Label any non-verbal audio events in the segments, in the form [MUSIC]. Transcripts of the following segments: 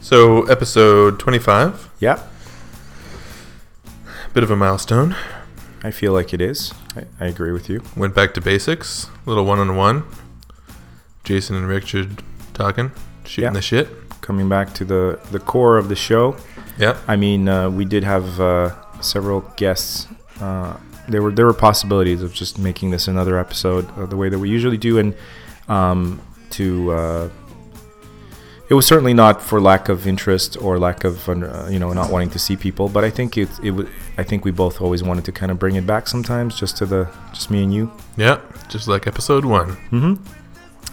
So, episode 25, Yeah, bit of a milestone. I feel like it is. I, I agree with you. Went back to basics, little one on one. Jason and Richard talking, shooting Yeah. the shit. Coming back to the, the core of the show, Yeah. I mean, uh, we did have uh, several guests. Uh, there were there were possibilities of just making this another episode uh, the way that we usually do, and um, to uh, it was certainly not for lack of interest or lack of uh, you know not wanting to see people, but I think it it wa- I think we both always wanted to kind of bring it back sometimes, just to the just me and you. Yeah. Just like episode one. mm-hmm.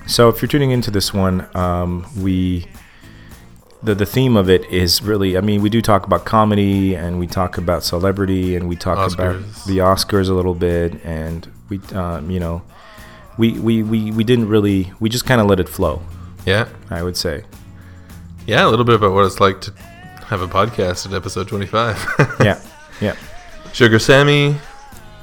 So if you're tuning into this one, um, we the the theme of it is really. I mean, we do talk about comedy and we talk about celebrity and we talk about the Oscars a little bit and we um, you know we, we we we didn't really we just kind of let it flow. Yeah. I would say. Yeah. A little bit about what it's like to have a podcast at episode 25. [LAUGHS] Yeah, yeah, Sugar Sammy,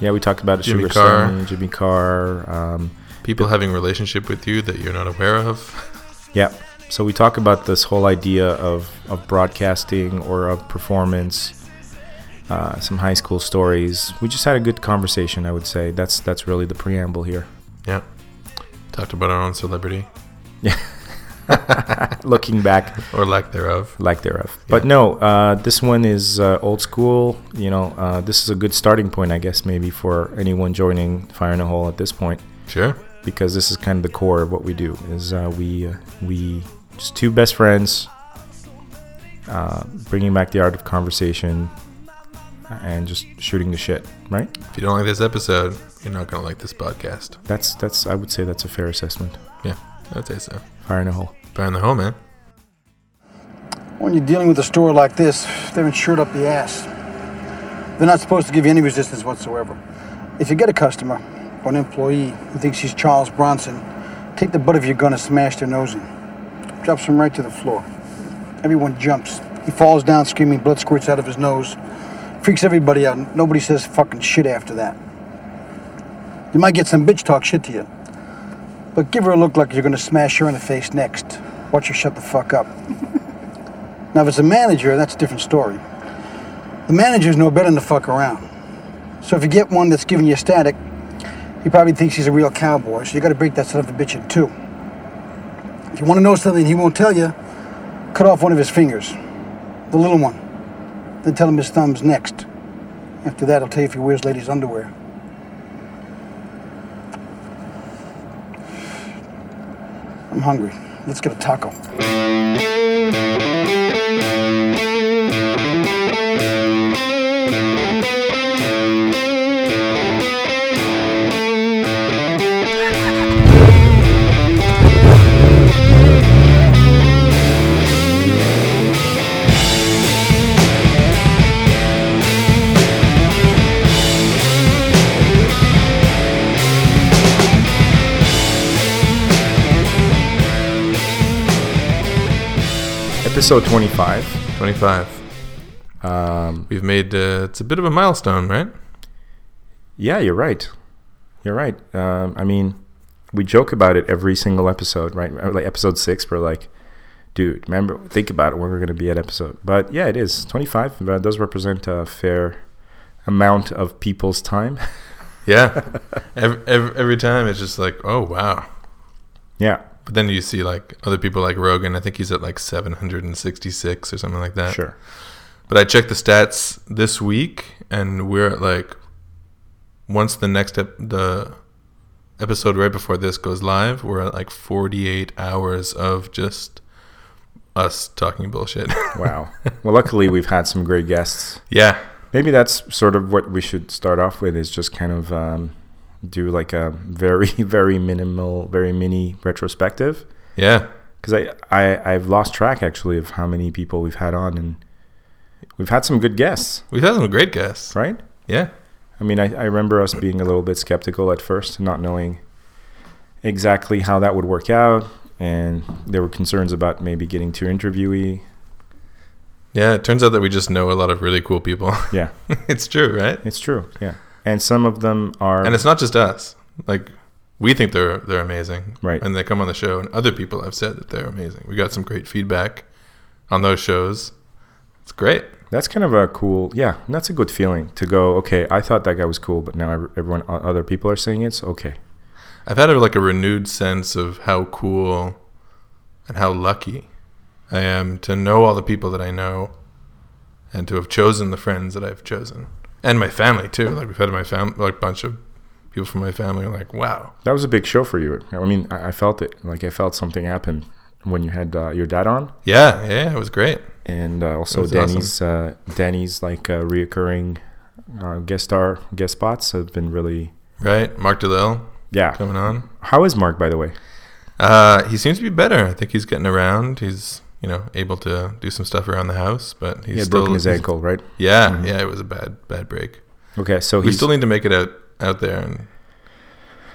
yeah. We talked about Jimmy Sugar Carr. Sammy, Jimmy Carr. Um, people having relationship with you that you're not aware of. [LAUGHS] Yeah. So we talk about this whole idea of, of broadcasting or of performance, uh, some high school stories. We just had a good conversation. I would say that's that's really the preamble here. Yeah. Talked about our own celebrity [LAUGHS] [LAUGHS] Looking back, or lack thereof. like thereof. But no, uh, this one is uh, old school. You know, uh, this is a good starting point, I guess, maybe for anyone joining Fire in a Hole at this point, Sure. because this is kind of the core of what we do. Is uh, we uh, we just two best friends, uh, bringing back the art of conversation, and just shooting the shit. Right? If you don't like this episode, you're not going to like this podcast. That's that's I would say that's a fair assessment. Yeah. I'd say so. Fire in a hole. Fire in the hole, man. When you're dealing with a store like this, they're insured up the ass. They're not supposed to give you any resistance whatsoever. If you get a customer or an employee who thinks he's Charles Bronson, take the butt of your gun and smash their nose in. Drops him right to the floor. Everyone jumps. He falls down screaming, blood squirts out of his nose. Freaks everybody out. Nobody says fucking shit after that. You might get some bitch talk shit to you. But give her a look like you're gonna smash her in the face next. Watch her shut the fuck up. [LAUGHS] Now, if it's a manager, that's a different story. The managers know better than to fuck around. So if you get one that's giving you static, he probably thinks he's a real cowboy, so you gotta break that son of a bitch in two. If you wanna know something he won't tell you, cut off one of his fingers, the little one. Then tell him his thumb's next. After that, I'll tell you if he wears ladies' underwear. I'm hungry. Let's get a taco. Episode twenty five. 25. Um, We've made, uh, it's a bit of a milestone, right? yeah, you're right. You're right. Um, I mean, we joke about it every single episode, right? Like episode six, we're like, dude, remember, think about it when we're going to be at episode. But yeah, it is 25. That does represent a fair amount of people's time. Yeah. [LAUGHS] every, every, every time it's just like, oh, wow. yeah, But then you see like other people like Rogan. I think he's at like 766 or something like that. sure. But I checked the stats this week, and we're at like once the next ep- the episode right before this goes live, we're at like 48 hours of just us talking bullshit. [LAUGHS] Wow. well, luckily, we've had some great guests. yeah, Maybe that's sort of what we should start off with is just kind of um, do like a very, [LAUGHS] very minimal, very mini retrospective. yeah, Because I, I, I've lost track actually of how many people we've had on, and we've had some good guests, we've had some great guests. right? Yeah, I mean, I, I remember us being a little bit skeptical at first, not knowing exactly how that would work out. And there were concerns about maybe getting too interviewee. yeah. It turns out that we just know a lot of really cool people. Yeah, [LAUGHS] it's true, right? it's true. Yeah. And some of them are. And it's not just us. Like we think they're they're amazing, Right. And they come on the show, and other people have said that they're amazing. We got some great feedback on those shows. It's great. That's kind of a cool, yeah. That's a good feeling to go. Okay, I thought that guy was cool, but now everyone, other people are saying it's okay. I've had a, like a renewed sense of how cool and how lucky I am to know all the people that I know and to have chosen the friends that I've chosen and my family too. Like we've had my fam like bunch of people from my family like, wow, That was a big show for you. I mean, I, I felt it. Like I felt something happen when you had uh, your dad on, yeah, yeah, it was great. and uh, also Danny's uh, Danny's like uh, reoccurring uh, guest star guest spots have been really Right, Mark DeLille yeah. coming on. How is Mark, by the way? Uh, he seems to be better. I think he's getting around. He's you know able to do some stuff around the house, but he's He still broken his ankle, right? Yeah, Mhm. yeah, it was a bad bad break. Okay, so we still need to make it out out there and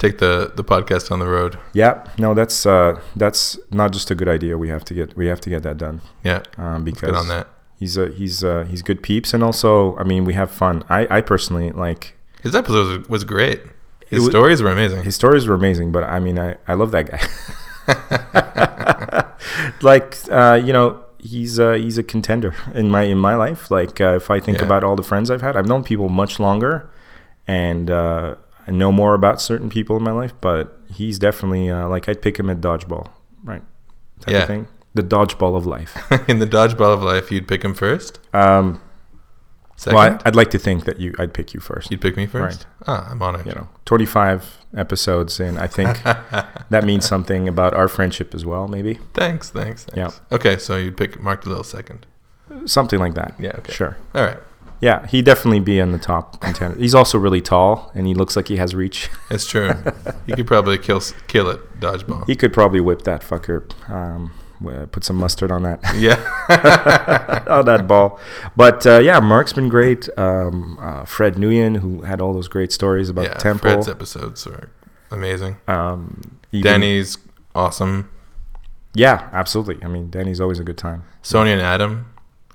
take the the podcast on the road. yeah. No, that's uh, that's not just a good idea. We have to get we have to get that done Yeah, um, because on that. he's a he's uh, he's good peeps, and also I mean we have fun. I I personally like His episode was, was great. His It wa- stories were amazing. his stories were amazing, but I mean I I love that guy. [LAUGHS] [LAUGHS] like uh, you know he's uh, he's a contender in my in my life. Like uh, if I think Yeah. about all the friends I've had, I've known people much longer, and uh, I know more about certain people in my life. But he's definitely uh, like I'd pick him at dodgeball, right? Type Yeah. of thing. The dodgeball of life. [LAUGHS] In the dodgeball of life, you'd pick him first. Um, Second, well, I, I'd like to think that you I'd pick you first. you'd pick me first. Ah, I'm on it. You know, 25 episodes in. I think [LAUGHS] that means something about our friendship as well. Maybe Thanks, thanks, thanks. Yeah. Okay, so you'd pick Mark DeLille second. something like that. Yeah. Okay. Sure. All right. Yeah, he'd definitely be in the top contender. He's also really tall, and he looks like he has reach. That's true. he could probably kill kill it dodgeball. He could probably whip that fucker. Um, put some mustard on that yeah. [LAUGHS] on that ball. But uh, yeah, Mark's been great. Um, uh, Fred Nguyen, who had all those great stories about yeah. the temple. Fred's episodes are amazing. um, Danny's awesome. Yeah, absolutely. I mean, Danny's always a good time. Sonia and Adam,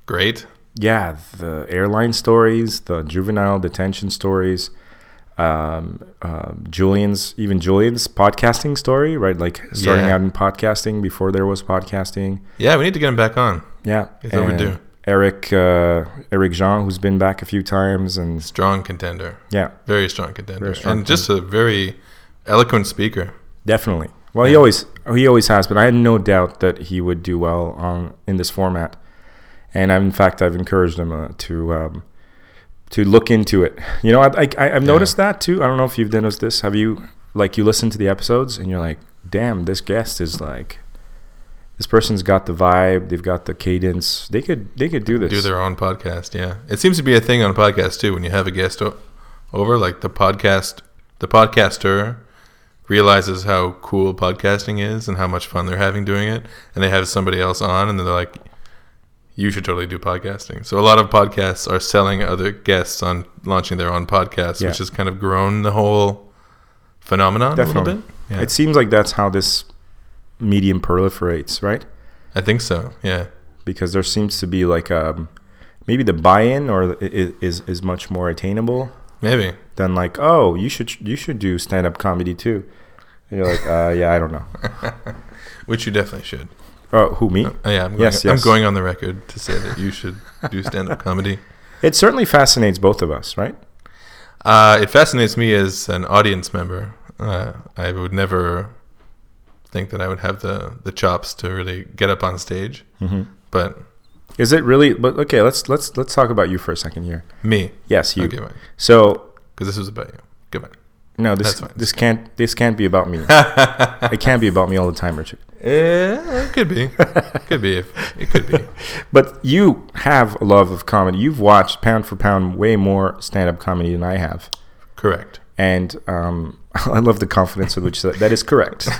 great. yeah, the airline stories, the juvenile detention stories, um, um Julian's even Julian's podcasting story, right? Like starting Yeah. out in podcasting before there was podcasting. Yeah, we need to get him back on. Yeah, He's overdue. Eric uh, Eric Jean, who's been back a few times, and Strong contender. yeah, Very strong contender. Very strong and just a very eloquent speaker. definitely. Well, he always he always has, but I had no doubt that he would do well on in this format. And I've, in fact, I've encouraged him uh, to um, to look into it. You know, I, I, I've noticed that too. I don't know if you've noticed this. Have you like you listen to the episodes and you're like, damn, this guest is like, this person's got the vibe. They've got the cadence. They could they could do this. Do their own podcast. Yeah, it seems to be a thing on podcasts too. When you have a guest o- over, like the podcast, the podcaster realizes how cool podcasting is and how much fun they're having doing it, and they have somebody else on, and they're like, "You should totally do podcasting." So a lot of podcasts are selling other guests on launching their own podcasts, Yeah. which has kind of grown the whole phenomenon a Definitely. little bit. Yeah, It seems like that's how this medium proliferates, right? I think so. Yeah, because there seems to be like um, maybe the buy-in or is is much more attainable maybe. than like oh you should you should do stand-up comedy too and you're like uh, yeah I don't know [LAUGHS] Which you definitely should. Oh who me Uh, yeah, I'm going, Yes, I'm going on the record to say that you should do stand-up comedy. [LAUGHS] it certainly fascinates both of us right Uh, it fascinates me as an audience member. Uh, I would never think that I would have the, the chops to really get up on stage. mm-hmm. But is it really but okay let's let's let's talk about you for a second here me, yes you okay, so because this was about you. Goodbye. No this this can't this can't be about me [LAUGHS] it can't be about me all the time Richard Yeah, it could be. [LAUGHS] could be. If, it could be. But you have a love of comedy. You've watched pound for pound way more stand up comedy than I have. Correct. And um, [LAUGHS] I love the confidence with which that, that is correct.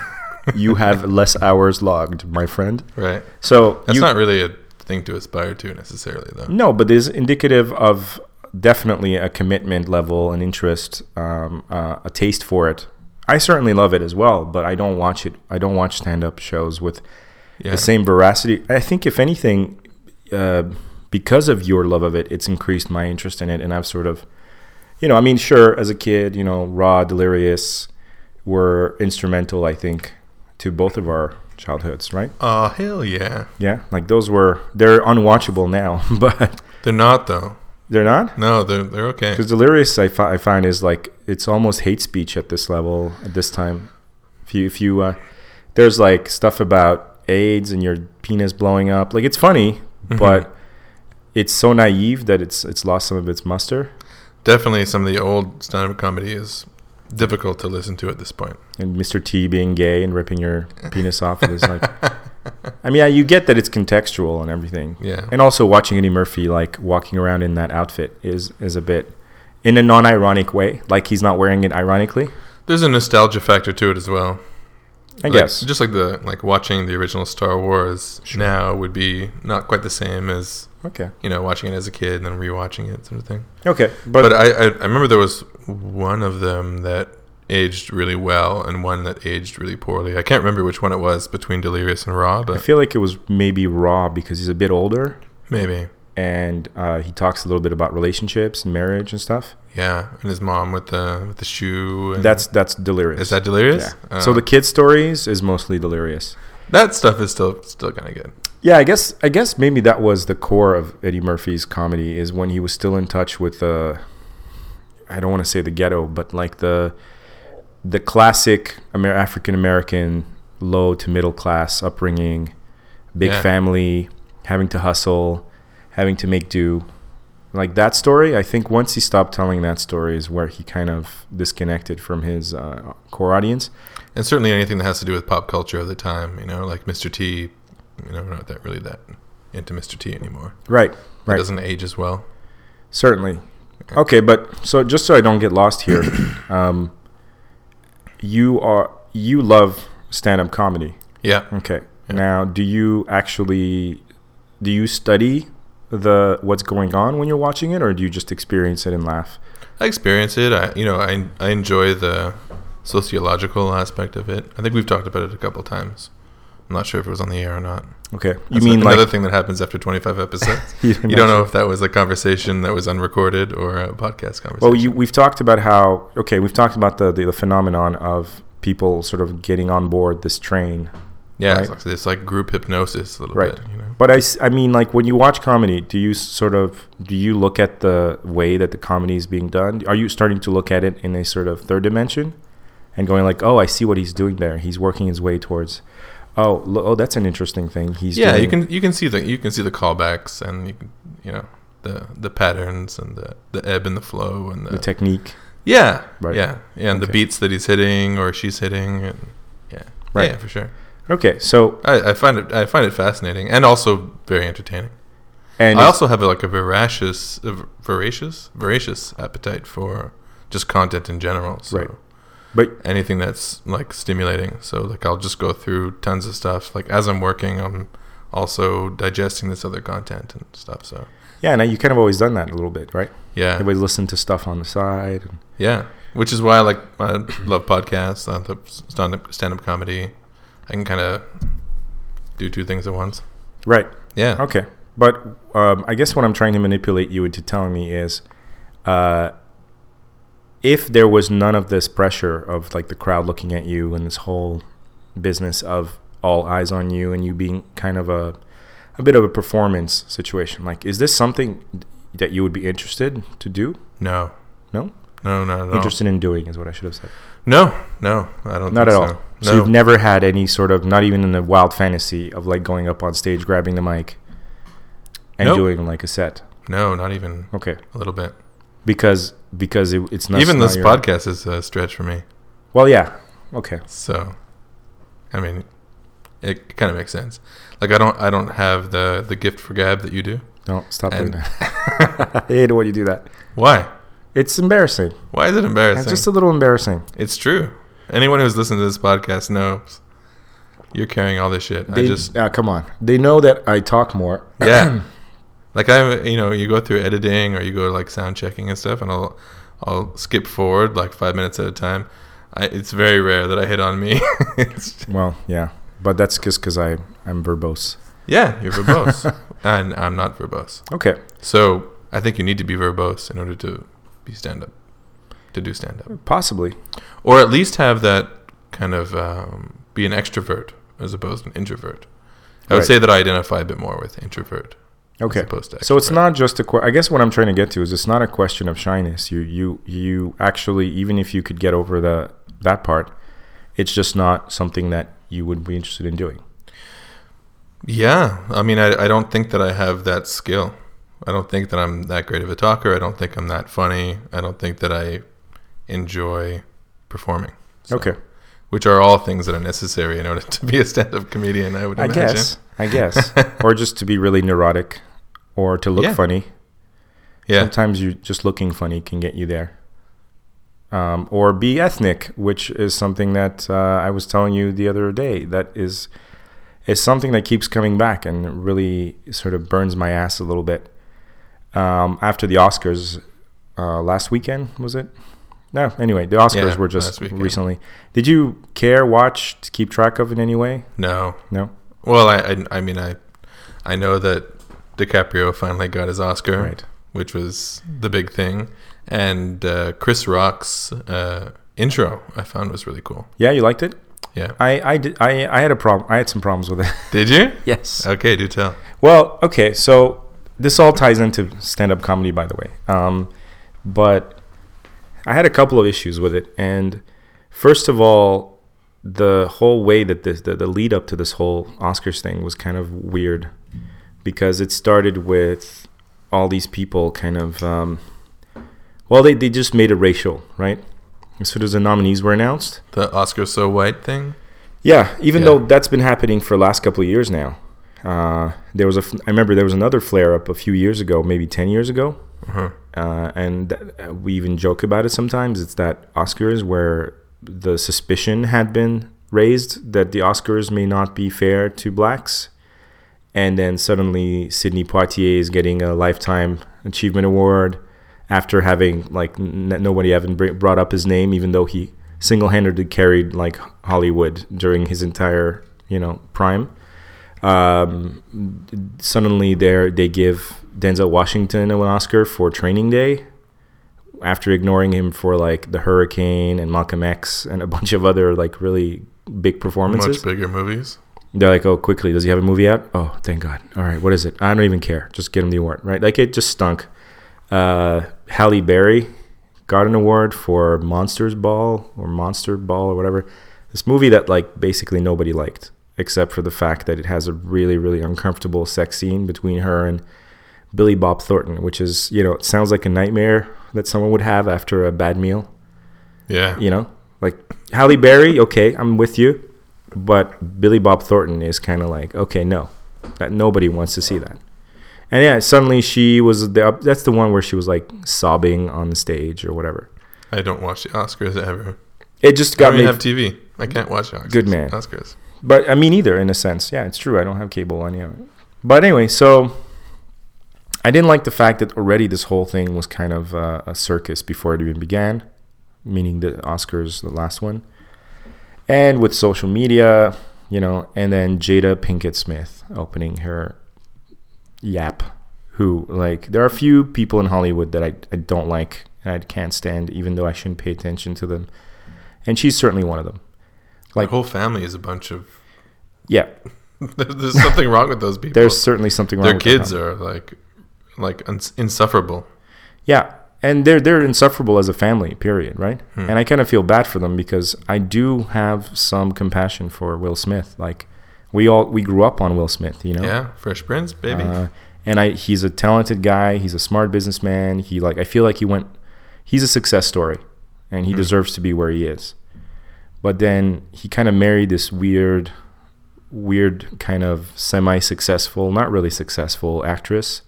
you have less hours logged, my friend. Right. So That's you, not really a thing to aspire to necessarily, though. no, but it is indicative of definitely a commitment level, an interest, um, uh, a taste for it. I certainly love it as well, but I don't watch it. I don't watch stand up shows with Yeah. the same veracity. I think, if anything, uh, because of your love of it, it's increased my interest in it, and I've sort of, you know, I mean, sure, as a kid, you know, Raw, Delirious were instrumental, I think, to both of our childhoods, right? Oh hell yeah! Yeah, like those were they're unwatchable now, [LAUGHS] but They're not though. They're not. No, they're they're okay. Because delirious, I, fi- I find is like it's almost hate speech at this level at this time. If you if you uh, there's like stuff about AIDS and your penis blowing up, like it's funny, Mhm. but it's so naive that it's it's lost some of its muster. Definitely, some of the old stand-up comedy is difficult to listen to at this point. And Mr. T being gay and ripping your penis off is like, [LAUGHS] I mean, yeah, you get that it's contextual and everything. Yeah. And also watching Eddie Murphy like walking around in that outfit is is a bit in a non-ironic way, like he's not wearing it ironically. There's a nostalgia factor to it as well. I Like, guess. just like the like watching the original Star Wars Sure. now would be not quite the same as Okay. you know watching it as a kid and then rewatching it sort of thing. Okay. But, But, I, I I remember there was one of them that aged really well and one that aged really poorly. I can't remember which one it was between Delirious and Raw, but I feel like it was maybe Raw because he's a bit older maybe and uh, he talks a little bit about relationships and marriage and stuff. yeah. And his mom with the with the shoe. And That's that's delirious. is that Delirious? yeah. Uh, so the kid stories is mostly delirious. that stuff is still still kind of good. Yeah, I guess I guess maybe that was the core of Eddie Murphy's comedy is when he was still in touch with the I don't want to say the ghetto, but like the the classic Amer- African American low to middle class upbringing, big Yeah. family, having to hustle, having to make do. Like that story, I think once he stopped telling that story is where he kind of disconnected from his uh, core audience. And certainly anything that has to do with pop culture of the time, you know, like Mr. T, you know, we're not that really that into Mr. T anymore. Right, It right. doesn't age as well. Certainly. Okay, but so just so I don't get lost here, [CLEARS THROAT] um, you are you love stand-up comedy. Yeah. Okay. Yeah. Now, do you actually do you study the what's going on when you're watching it, or do you just experience it and laugh? I experience it. I, you know, I, I enjoy the sociological aspect of it. I think we've talked about it a couple times. I'm not sure if it was on the air or not. Okay. You mean another like thing that happens after 25 episodes? [LAUGHS] you, you don't know if that was a conversation that was unrecorded or a podcast conversation. Well, you, we've talked about how okay, we've talked about the, the the phenomenon of people sort of getting on board this train yeah, right. it's, like, it's like group hypnosis a little Right. bit. You know, But I mean, like when you watch comedy, do you sort of do you look at the way that the comedy is being done? Are you starting to look at it in a sort of third dimension, and going like, oh, I see what he's doing there. He's working his way towards. Oh, oh, that's an interesting thing. He's yeah, you can you can see the you can see the callbacks and you can you know the the patterns and the the ebb and the flow and the, the technique. yeah Right. yeah yeah and the beats that he's hitting or she's hitting and yeah Right. yeah for sure. Okay, so I, I find it I find it fascinating and also very entertaining. and I also have like a voracious, a voracious, voracious appetite for just content in general. So Right. But anything that's like stimulating. So like I'll just go through tons of stuff. Like as I'm working, I'm also digesting this other content and stuff. So yeah, now you kind of always done that a little bit, right? yeah, Everybody listen to stuff on the side. And, yeah. Which is why I like I love podcasts. I love stand up stand up comedy. I can kind of do two things at once. right. Yeah. Okay, but um, I guess what I'm trying to manipulate you into telling me is, uh, if there was none of this pressure of like the crowd looking at you and this whole business of all eyes on you and you being kind of a a bit of a performance situation, like is this something that you would be interested to do? No. No, No. No. No. interested in doing is what I should have said. No. No. I don't. Not at think all. So, So no. you've never had any sort of, not even in the wild fantasy of like going up on stage, grabbing the mic, and Nope. doing like a set. no. Not even Okay. a little bit. because because it, it's not Even not this your- podcast is a stretch for me. Well, yeah, okay, So, I mean, it kind of makes sense. Like I don't, I don't have the the gift for gab that you do. no, stop And- doing that. [LAUGHS] I hate when you do that. Why? It's embarrassing. Why is it embarrassing? It's just a little embarrassing. it's true. Anyone who's listened to this podcast knows you're carrying all this shit. They I just, uh, come on. They know that I talk more. yeah. [CLEARS THROAT] like I, you know, you go through editing or you go like sound checking and stuff, and I'll, I'll skip forward like five minutes at a time. I, it's very rare that I hit on me. [LAUGHS] Well, yeah, but that's just because I I'm verbose. yeah, you're [LAUGHS] verbose, and I'm not verbose. Okay, So I think you need to be verbose in order to be stand up, to do stand up, possibly. or at least have that kind of um, be an extrovert as opposed to an introvert. I would Right. say that I identify a bit more with introvert. Okay. So it's not just a. Que- I guess what I'm trying to get to is it's not a question of shyness. You you you actually even if you could get over the that part, it's just not something that you would be interested in doing. Yeah, I mean, I, I don't think that I have that skill. I don't think that I'm that great of a talker. I don't think I'm that funny. I don't think that I enjoy performing. So- Okay. Which are all things that are necessary in order to be a stand-up comedian. I would I imagine. guess. I guess. or just to be really neurotic, or to look Yeah. funny. Yeah. Sometimes you just looking funny can get you there. Um, or be ethnic, which is something that uh, I was telling you the other day. That is is something that keeps coming back and really sort of burns my ass a little bit. Um, after the Oscars uh, last weekend, was it? No. Anyway, the Oscars Yeah, were just recently. Did you care, watch, to keep track of in any way? No. No. Well, I, I, I mean, I, I know that DiCaprio finally got his Oscar, Right. which was the big thing, and uh, Chris Rock's uh, intro I found was really cool. Yeah, you liked it. Yeah. I I did I I had a problem. I had some problems with it. [LAUGHS] Did you? yes. Okay, do tell. Well, okay, so this all ties into stand-up comedy, by the way. Um, but I had a couple of issues with it, and first of all, the whole way that this the, the lead up to this whole Oscars thing was kind of weird because it started with all these people kind of um, well, they they just made it racial, right? As soon as the nominees were announced, The Oscar so white thing. yeah, even Yeah. though that's been happening for the last couple of years now. Uh, there was a i remember there was another flare up a few years ago, maybe 10 years ago. Uh, and th- we even joke about it sometimes. It's that Oscars where the suspicion had been raised that the Oscars may not be fair to blacks. And then suddenly Sidney Poitier is getting a Lifetime Achievement Award after having like n- nobody even br- brought up his name, even though he single-handedly carried like Hollywood during his entire you know prime. Um, suddenly, there they give Denzel Washington an Oscar for Training Day after ignoring him for like The Hurricane and Malcolm X and a bunch of other like really big performances. Much bigger movies. They're like, oh, quickly, does he have a movie out? Oh, thank God. All right, what is it? I don't even care. Just get him the award, right? Like it just stunk. Uh, Halle Berry got an award for Monsters Ball or Monster Ball or whatever. This movie that like basically nobody liked, except for the fact that it has a really, really uncomfortable sex scene between her and Billy Bob Thornton, which is, you know, it sounds like a nightmare that someone would have after a bad meal Yeah. you know like halle berry okay i'm with you but billy bob thornton is kind of like okay no that nobody wants to see that and yeah suddenly she was the, that's the one where she was like sobbing on the stage or whatever I don't watch the Oscars ever. it just got I don't me have TV. I can't watch Oscars. Good man. Oscars. But i mean either in a sense. Yeah it's true. I don't have cable of it but anyway so i didn't like the fact that already this whole thing was kind of uh, a circus before it even began meaning the oscars the last one. And with social media you know and then jada pinkett smith opening her yap who like there are a few people in hollywood that i, I don't like and i can't stand even though i shouldn't pay attention to them. And she's certainly one of them Like whole family is a bunch of. yeah [LAUGHS] There's something wrong with those people. there's certainly something wrong with Their kids are like, like insufferable. Yeah, and they're they're insufferable as a family. Period. Right. Hmm. And I kind of feel bad for them because I do have some compassion for Will Smith. Like we all we grew up on Will Smith. You know. Yeah, Fresh Prince, baby. Uh, and I he's a talented guy. He's a smart businessman. He like I feel like he went. He's a success story, and he Hmm. deserves to be where he is. But then he kind of married this weird, weird kind of semi-successful, not really successful actress.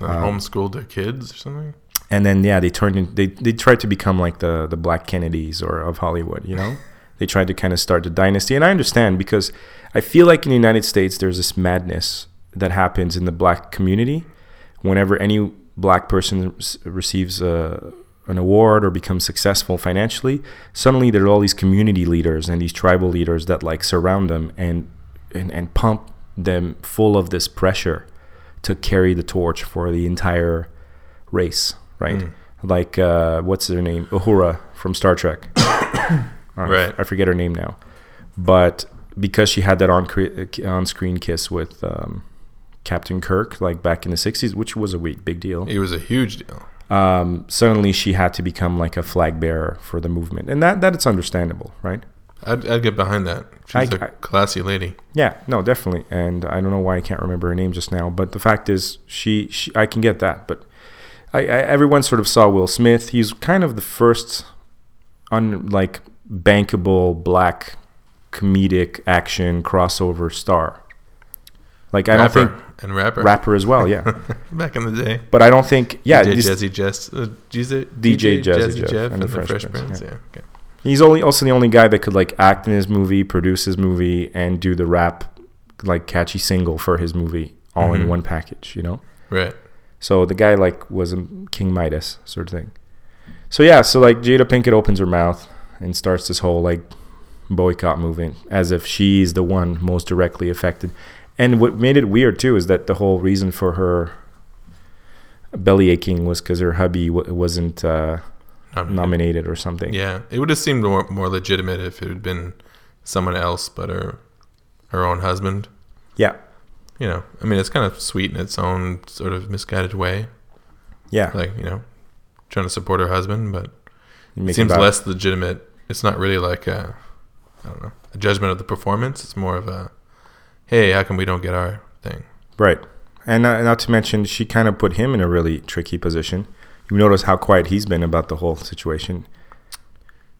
Like um, homeschooled their kids or something. and then yeah, they turned in, they they tried to become like the the Black Kennedys or of Hollywood, you know. [LAUGHS] they tried to kind of start the dynasty, and I understand because I feel like in the United States there's this madness that happens in the black community whenever any black person receives a an award or become successful financially suddenly there are all these community leaders and these tribal leaders that like surround them and and, and pump them full of this pressure to carry the torch for the entire race, right? Like uh, what's her name, Uhura from Star Trek. [COUGHS] Uh, Right. I forget her name now, but because she had that on on screen kiss with um, Captain Kirk, like back in the '60s, which was a big deal. It was a huge deal. Um, suddenly, she had to become like a flag bearer for the movement, and that that it's understandable, right? I'd, I'd get behind that. She's I- a classy lady. Yeah, no, definitely. And I don't know why I can't remember her name just now, but the fact is, she, she I can get that. But I, I everyone sort of saw Will Smith. He's kind of the first, un like bankable black comedic action crossover star. Like I don't rapper think and rapper. rapper as well, yeah. [LAUGHS] Back in the day. but I don't think yeah. DJ Jazzy Jess. Uh, DJ, DJ Jazzy Jeff and the Fresh, Prince. yeah. Yeah. Okay. He's only also the only guy that could like act in his movie, produce his movie, and do the rap like catchy single for his movie all in Mhm. one package. You know. Right. So the guy like was a King Midas sort of thing. So yeah, so like Jada Pinkett opens her mouth and starts this whole like boycott movement as if she's the one most directly affected. And what made it weird too is that the whole reason for her belly aching was because her hubby w- wasn't uh, Nominated. nominated or something. Yeah, it would have seemed more, more legitimate if it had been someone else, but her her own husband. Yeah. You know, I mean, it's kind of sweet in its own sort of misguided way. Yeah. Like, you know, trying to support her husband, but it seems less legitimate. It's not really like a, I don't know, a judgment of the performance. It's more of a, hey, how come we don't get our thing? Right. And uh, not to mention, she kind of put him in a really tricky position. You notice how quiet he's been about the whole situation.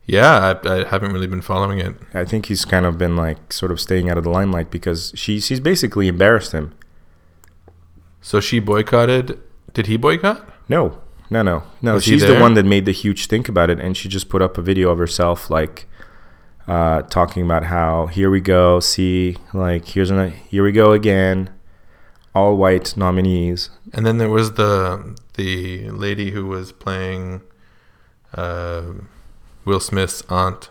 Yeah, I, I haven't really been following it. I think he's kind of been like sort of staying out of the limelight because she she's basically embarrassed him. So she boycotted. Did he boycott? No, no, no, no. Was she's the one that made the huge stink about it, and she just put up a video of herself like uh, talking about how here we go, see, like here's an here we go again, all white nominees. And then there was the the lady who was playing uh, Will Smith's aunt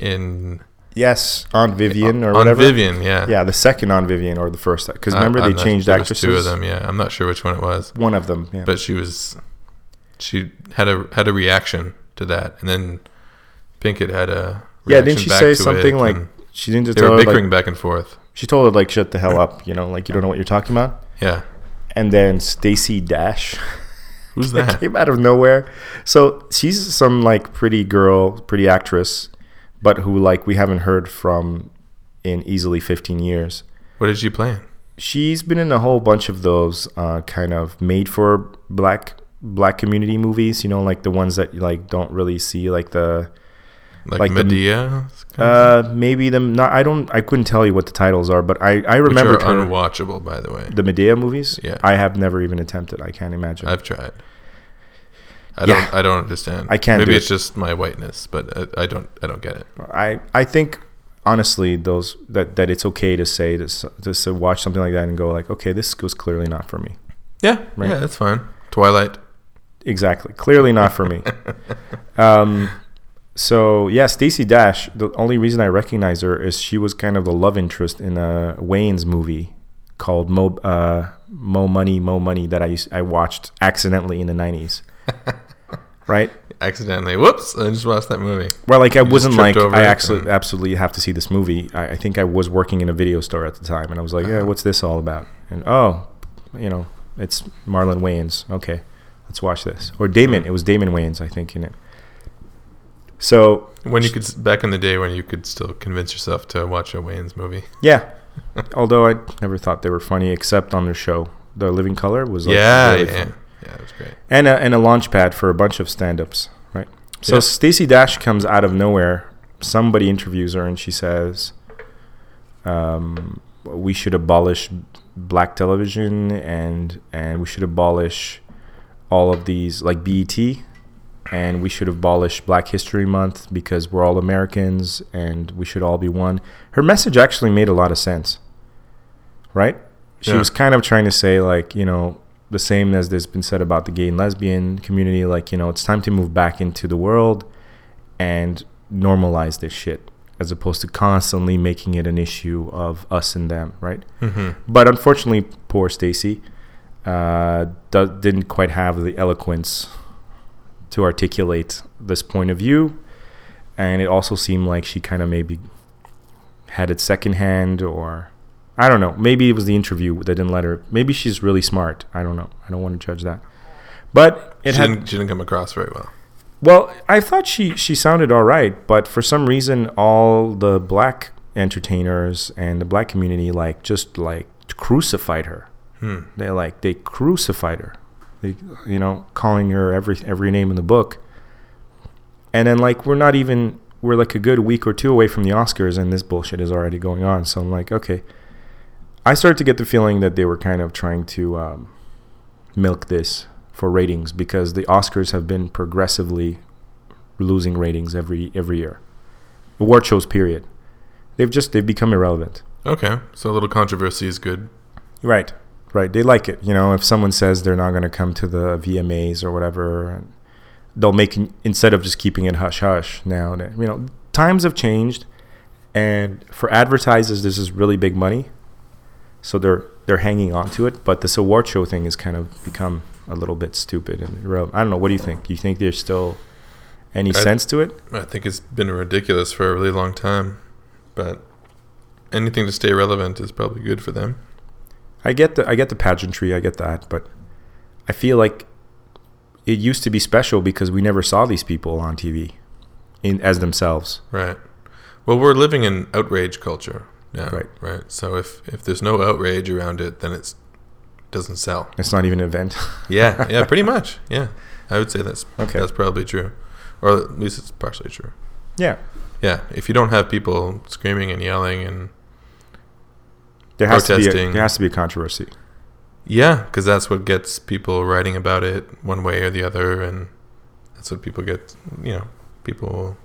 in Yes, Aunt Vivian or Aunt whatever. Vivian. Yeah, Yeah, the second Aunt Vivian or the first because remember I'm they changed there was actresses. Two of them. Yeah, I'm not sure which one it was, One of them. Yeah. but she was she had a had a reaction to that, and then Pinkett had a yeah, didn't she say something like she didn't just they were bickering like, back and forth? she told her like shut the hell up, you know, like you don't know what you're talking about. Yeah, And then Stacy Dash [LAUGHS] who's [LAUGHS] that that? came out of nowhere. So she's some like pretty girl, pretty actress, but who like we haven't heard from in easily 15 years. what did she play? She's been in a whole bunch of those uh, kind of made for black black community movies. You know, like the ones that you like don't really see, like the Like, Like the- Madea? uh, maybe them. Not I don't. I couldn't tell you what the titles are, but I I Which remember are unwatchable, by the way. the Madea movies. Yeah. I have never even attempted. I can't imagine. I've tried. I Yeah. don't. I don't understand. I can't Maybe it's it. just my whiteness, but I, I don't. I don't get it. I I think honestly those that that it's okay to say to s- to watch something like that and go like okay this was clearly not for me. Yeah. Right. Yeah, that's fine. Twilight. Exactly, clearly not for me. [LAUGHS] um, so yeah, Stacy Dash. The only reason I recognize her is she was kind of the love interest in a Wayans movie called Mo uh, Mo Money Mo Money that I used, I watched accidentally in the nineties. [LAUGHS] right? Accidentally. Whoops! I just watched that movie. Well, like I You wasn't like I actually and- absolutely have to see this movie. I, I think I was working in a video store at the time, and I was like, "Yeah, uh-huh. what's this all about?" And oh, you know, it's Marlon Wayans. Okay, let's watch this. Or Damon. Uh-huh. It was Damon Wayans, I think, in it. So When you could s- back in the day when you could still convince yourself to watch a Wayans movie. [LAUGHS] yeah, [LAUGHS] although I never thought they were funny except on their show, The Living Color was like yeah, really yeah, fun. yeah. It was great. and a, and a launch pad for a bunch of stand-ups, right? So Yeah. Stacey Dash comes out of nowhere. Somebody interviews her, and she says, um, "We should abolish black television, and and we should abolish all of these like BET, and we should abolish Black History Month because we're all Americans, and we should all be one." Her message actually made a lot of sense, right? She Yeah. was kind of trying to say like, you know, the same as there's been said about the gay and lesbian community like you know it's time to move back into the world and normalize this shit as opposed to constantly making it an issue of us and them right hmm but unfortunately poor stacy uh, do- didn't quite have the eloquence to articulate this point of view and it also seemed like she kind of maybe had it secondhand or I don't know. Maybe it was the interview that didn't let her. Maybe she's really smart. I don't know. I don't want to judge that. But it she, had didn't, she didn't come across very well. well, I thought she she sounded all right, but for some reason, all the black entertainers and the black community like just like crucified her. Hmm. They like they crucified her. They, you know, calling her every every name in the book. And then like we're not even we're like a good week or two away from the Oscars, and this bullshit is already going on. So I'm like, okay. I started to get the feeling that they were kind of trying to um, milk this for ratings because the Oscars have been progressively losing ratings every every year. Award shows, period. They've just they've become irrelevant. Okay, so a little controversy is good. Right, right. They like it. You know, if someone says they're not going to come to the VMAs or whatever, they'll make instead of just keeping it hush hush. Now, you know, times have changed, and for advertisers, this is really big money, so they're they're hanging on to it. But this award show thing has kind of become a little bit stupid and irrelevant. I don't know. What do you think? You think there's still any I- sense to it? I think it's been ridiculous for a really long time, but anything to stay relevant is probably good for them. I get the I get the pageantry, I get that, but I feel like it used to be special because we never saw these people on TV in as themselves. Right. Well, we're living in outrage culture now. Right. Right. So if if there's no outrage around it, then it's doesn't sell. It's not even an event. [LAUGHS] Yeah. [LAUGHS] Yeah. pretty much. Yeah. I would say that's Okay. that's probably true, or at least it's partially true. yeah, Yeah. If you don't have people screaming and yelling and there has to be a, there has to be a controversy. yeah, because that's what gets people writing about it one way or the other, and that's what people get. You know, people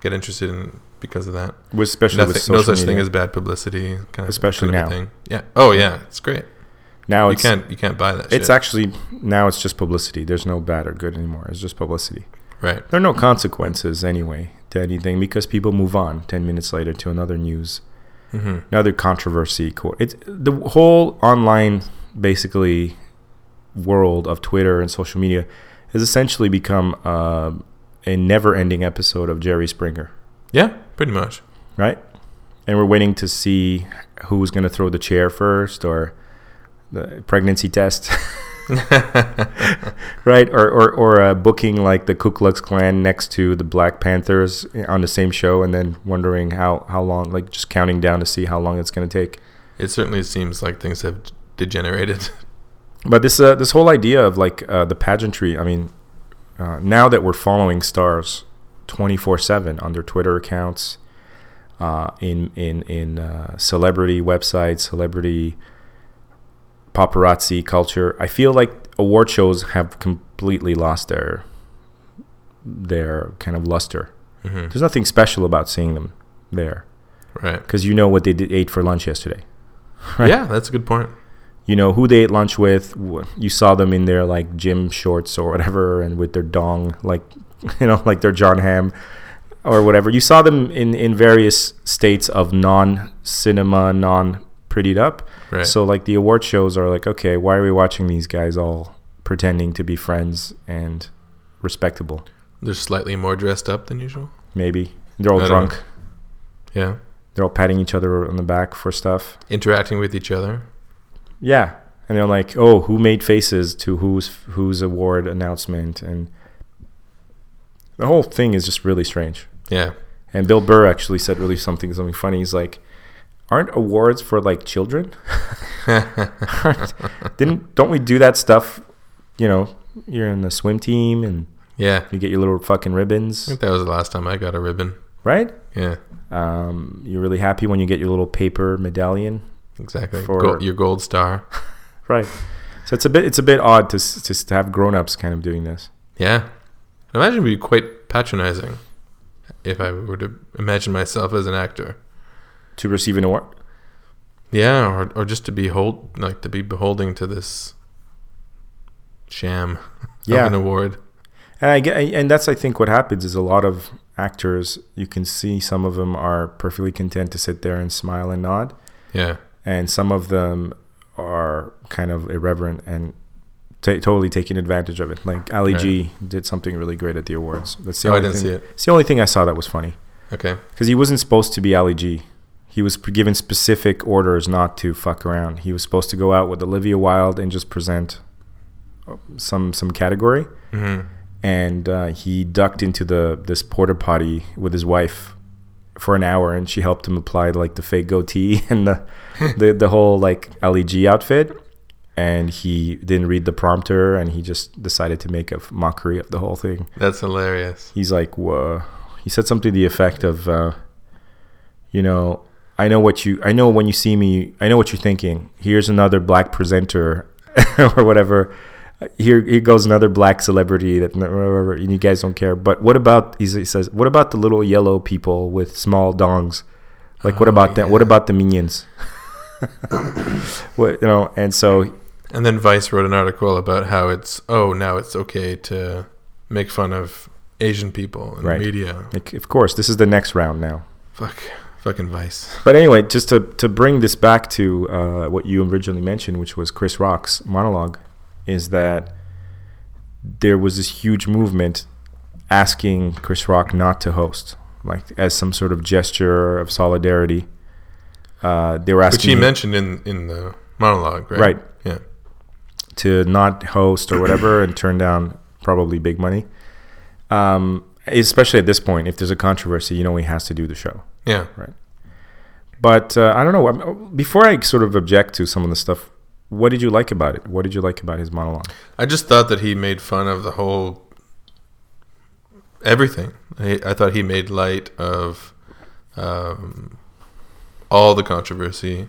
get interested in because of that. With especially Nothing, with no such media. thing as bad publicity. Kind of, Especially kind of now. Thing. Yeah. Oh yeah, it's great. now you can't you can't buy that. it's shit. actually now it's just publicity. There's no bad or good anymore. It's just publicity. right. There are no consequences anyway to anything because people move on 10 minutes later to another news hmm another controversy. co- It's the whole online basically world of Twitter and social media has essentially become uh, a never-ending episode of Jerry Springer, Yeah, pretty much. right? And we're waiting to see who's going to throw the chair first or the pregnancy test. [LAUGHS] [LAUGHS] right or or, or uh, booking like the Ku Klux Klan next to the Black Panthers on the same show and then wondering how how long like just counting down to see how long it's going to take It certainly seems like things have degenerated. [LAUGHS] But this uh, this whole idea of like uh, the pageantry, I mean, uh, now that we're following stars twenty four seven on their Twitter accounts, uh, in in in uh, celebrity websites, celebrity paparazzi culture, I feel like award shows have completely lost their their kind of luster. hmm There's nothing special about seeing them there Right. because you know what they did, ate for lunch yesterday. [LAUGHS] Right. Yeah, that's a good point. you know who they ate lunch with you saw them in their like gym shorts or whatever and with their dong like [LAUGHS] you know like their Jon Hamm or whatever you saw them in in various states of non cinema non prettied up Right. so like the award shows are like okay why are we watching these guys all pretending to be friends and respectable They're slightly more dressed up than usual. maybe they're all I drunk Yeah. they're all patting each other on the back for stuff Interacting with each other. Yeah, and they're like, "Oh, who made faces to whose whose award announcement?" And the whole thing is just really strange. Yeah. And Bill Burr actually said really something something funny. He's like, "Aren't awards for like children? [LAUGHS] Didn't don't we do that stuff? You know, you're in the swim team and Yeah. you get your little fucking I ribbons, think that was the last time I got a ribbon. right? Yeah. Um, you're really happy when you get your little paper medallion, Exactly. For- Gold, your gold star. [LAUGHS] right? So it's a bit it's a bit odd to just to have grown ups kind of doing this." Yeah. I imagine it'd be quite patronizing if I were to imagine myself as an actor. To receive an award. Yeah, or or just to be hold like to be beholding to this sham [LAUGHS] Yeah. of an award. And I get, and that's I think what happens is a lot of actors you can see some of them are perfectly content to sit there and smile and nod, Yeah. and some of them are kind of irreverent and ta totally taking advantage of it. Like Ali G did something really great at the awards. That's the Oh, I only didn't thing, see it. It's the only thing I saw that was funny Okay. because he wasn't supposed to be Ali G. he was given specific orders not to fuck around. He was supposed to go out with Olivia Wilde and just present uh, some some category, Mhm. and uh, he ducked into the this porta potty with his wife for an hour, and she helped him apply like the fake goatee [LAUGHS] and the the, the whole like Ali G outfit. And he didn't read the prompter, and he just decided to make a mockery of the whole thing. That's hilarious. He's like, Whoa. he said something to the effect of, uh, you know, I know what you, I know when you see me, I know what you're thinking. Here's another black presenter [LAUGHS] or whatever. Here, here goes another black celebrity that whatever, and you guys don't care. But what about? He says, what about the little yellow people with small dongs? Like, what Oh, about them? What about the minions? [LAUGHS] what you know? And so And then Vice wrote an article about how it's oh now it's okay to make fun of Asian people in Right. the media. Like, of course, this is the next round now. Fuck, fucking Vice. [LAUGHS] But anyway, just to, to bring this back to uh, what you originally mentioned, which was Chris Rock's monologue, is that there was this huge movement asking Chris Rock not to host, like as some sort of gesture of solidarity. Uh, they were asking Which he him mentioned in in the monologue, right? Right. Yeah. to not host or whatever and turn down probably big money. Um, especially at this point, if there's a controversy, you know he has to do the show. Yeah. Right. But uh, I don't know. Before I sort of object to some of the stuff, what did you like about it? What did you like about his monologue? I just thought that he made fun of the whole everything. I, I thought he made light of um, all the controversy,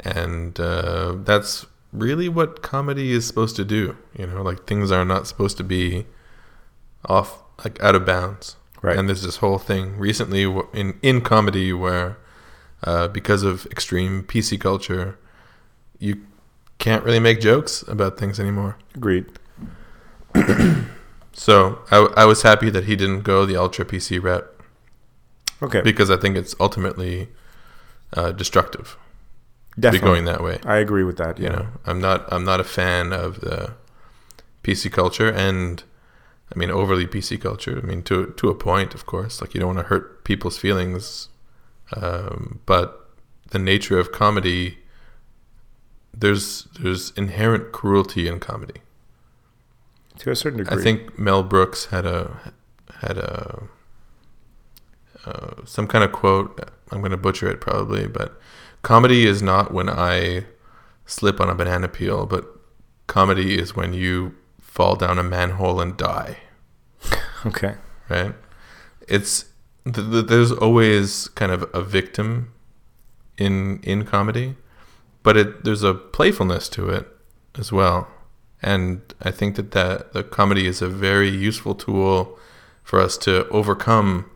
and uh, that's really what comedy is supposed to do. You know, like things are not supposed to be off, like out of bounds. Right. And there's this whole thing recently in in comedy where, uh, because of extreme PC culture, you can't really make jokes about things anymore. Agreed. [CLEARS THROAT] So I, I was happy that he didn't go the ultra PC route Okay. because I think it's ultimately uh, destructive to be Definitely. going that way. I agree with that. You know, I'm not I'm not a fan of the PC culture and I mean overly PC culture. I mean to to a point, of course. Like you don't want to hurt people's feelings, um, but the nature of comedy. There's there's inherent cruelty in comedy. To a certain degree. I think Mel Brooks had a had a uh, some kind of quote. I'm going to butcher it probably, but comedy is not when I slip on a banana peel, but comedy is when you fall down a manhole and die. Okay. Right? It's th- th- there's always kind of a victim in in comedy, but it there's a playfulness to it as well. And I think that, that the comedy is a very useful tool for us to overcome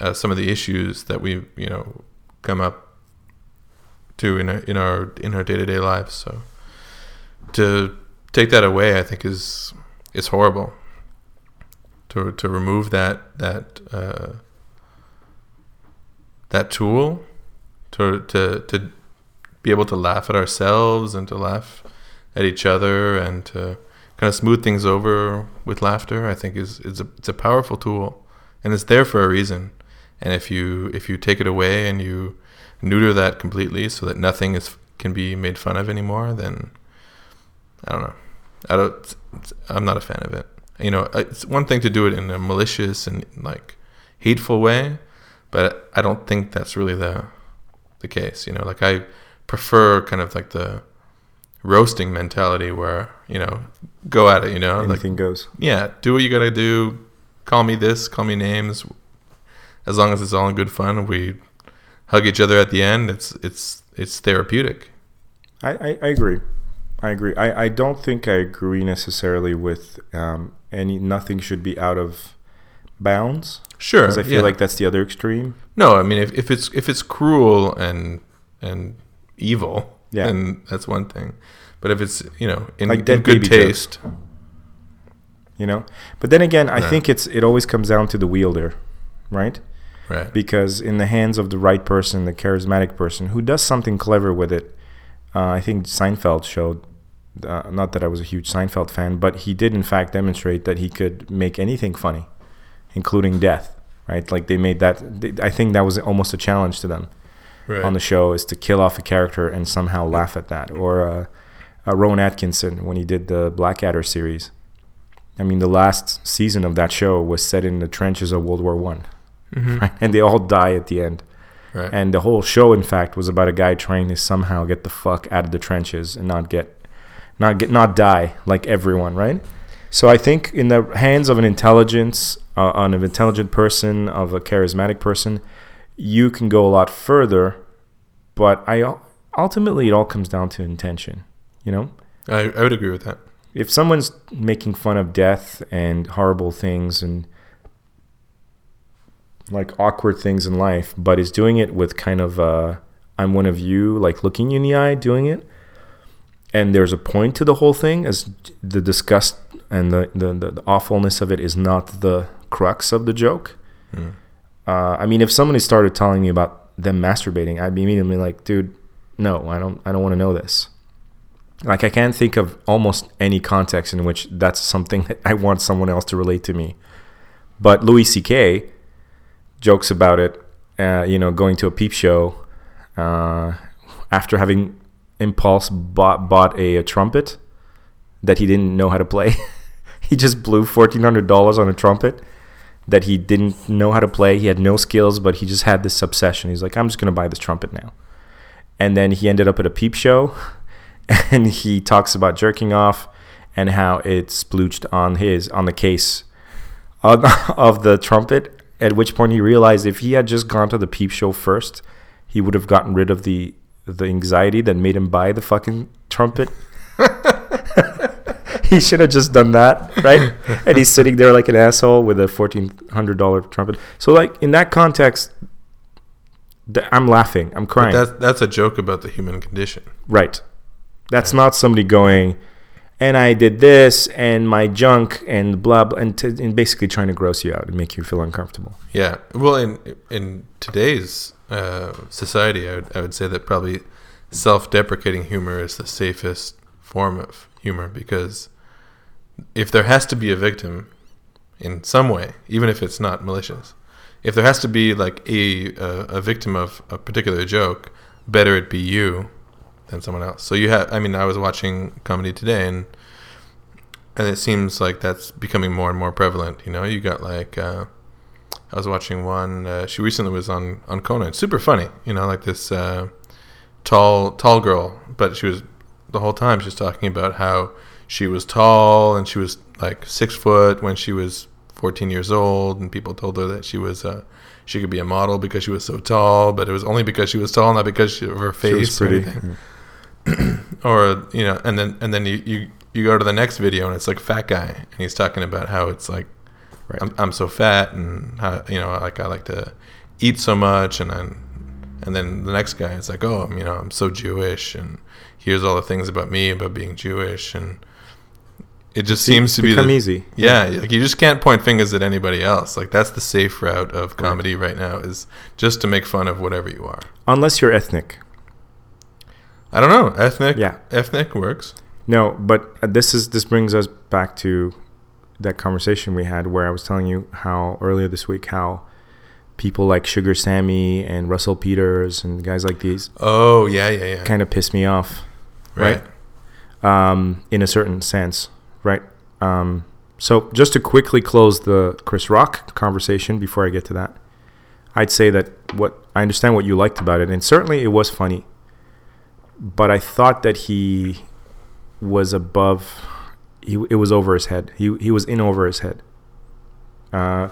uh, some of the issues that we, you know, come up to in our in our in our day to day lives. So to take that away, I think is is horrible. To to remove that that uh, that tool, to to to be able to laugh at ourselves and to laugh at each other and to kind of smooth things over with laughter, I think is is a it's a powerful tool, and it's there for a reason. And if you if you take it away and you neuter that completely so that nothing is can be made fun of anymore, then I don't know. I don't. I'm not a fan of it. You know, it's one thing to do it in a malicious and like hateful way, but I don't think that's really the the case. You know, like I prefer kind of like the roasting mentality where you know go at it. You know, like Anything goes. yeah, do what you gotta do. Call me this, call me names. As long as it's all in good fun, we hug each other at the end. It's it's it's therapeutic. I, I, I agree. I agree. I, I don't think I agree necessarily with um, any. Nothing should be out of bounds Sure, because I feel yeah. like that's the other extreme. no. I mean, if, if it's if it's cruel and and evil, Yeah. then that's one thing. But if it's you know in, Like in good taste, You know. But then again, I think it's it always comes down to the wielder, right? right? because in the hands of the right person, the charismatic person who does something clever with it, uh, I think Seinfeld showed. Uh, not that I was a huge Seinfeld fan, but he did in fact demonstrate that he could make anything funny, including death. Right? Like they made that. They, I think that was almost a challenge to them. Right. on the show is to kill off a character and somehow laugh at that. Or uh, uh, Rowan Atkinson when he did the Blackadder series. I mean, the last season of that show was set in the trenches of World War One, Mhm. [LAUGHS] and they all die at the end. Right. And the whole show, in fact, was about a guy trying to somehow get the fuck out of the trenches and not get, not get, not die like everyone, right? So I think in the hands of an intelligence, uh, on an intelligent person, of a charismatic person, you can go a lot further. But I ultimately, it all comes down to intention. You know, I, I would agree with that. if someone's making fun of death and horrible things and like awkward things in life, but is doing it with kind of uh, I'm one of you, like looking you in the eye, doing it, and there's a point to the whole thing, as the disgust and the the, the, the awfulness of it is not the crux of the joke. Mm. Uh, I mean, if somebody started telling me about them masturbating, I'd be immediately like, dude, no, I don't, I don't want to know this. Like, I can't think of almost any context in which that's something [LAUGHS] that I want someone else to relate to me. But Louis C.K. jokes about it, uh, you know, going to a peep show uh, after having impulse bought, bought a, a trumpet that he didn't know how to play. [LAUGHS] he just blew $1,400 on a trumpet that he didn't know how to play. He had no skills, but he just had this obsession. He's like, I'm just to buy this trumpet now. And then he ended up at a peep show [LAUGHS] and he talks about jerking off and how it splooched on his on the case of, [LAUGHS] of the trumpet. At which point he realized if he had just gone to the peep show first, he would have gotten rid of the the anxiety that made him buy the fucking trumpet. [LAUGHS] he should have just done that, right? and he's sitting there like an asshole with a fourteen hundred dollar trumpet. So, like in that context, th- I'm laughing, I'm But crying. that's that's a joke about the human condition. Right. That's not somebody going, and I did this and my junk and blah blah, and, t- and basically trying to gross you out and make you feel uncomfortable. Yeah. Well, in in today's uh, society, I would, I would say that probably self-deprecating humor is the safest form of humor because if there has to be a victim in some way, even if it's not malicious, if there has to be like a a, victim of a particular joke, better it be you than someone else. So you have, I mean, I was watching comedy today and. And it seems like that's becoming more and more prevalent. You know, you got like uh, I was watching one. Uh, she recently was on on Conan. Super funny, you know, like this uh, tall tall girl, but she was the whole time she was talking about how she was tall and she was like six foot when she was 14 years old, and people told her that she was uh, she could be a model because she was so tall, but it was only because she was tall, not because of her face. She was or pretty. anything [CLEARS THROAT] or you know, and then and then you, you you go to the next video and it's like fat guy and he's talking about how it's like Right. I'm I'm so fat and how you know like I like to eat so much and then and then the next guy is like oh you know I'm so Jewish and here's all the things about me about being Jewish and it just seems to be become the, easy. yeah, like you just can't point fingers at anybody else. Like that's the safe route of comedy right now is just to make fun of whatever you are. Unless you're ethnic. I don't know, ethnic. Yeah. ethnic works. No, but this is this brings us back to that conversation we had where I was telling you how earlier this week how people like Sugar Sammy and Russell Peters and guys like these Oh yeah, yeah, yeah. kind of piss me off right. um, in a certain sense, right? Um, so just to quickly close the Chris Rock conversation before I get to that, I'd say that what I understand what you liked about it, and certainly it was funny, but I thought that he was above. He it was over his head. He he was in over his head. Uh,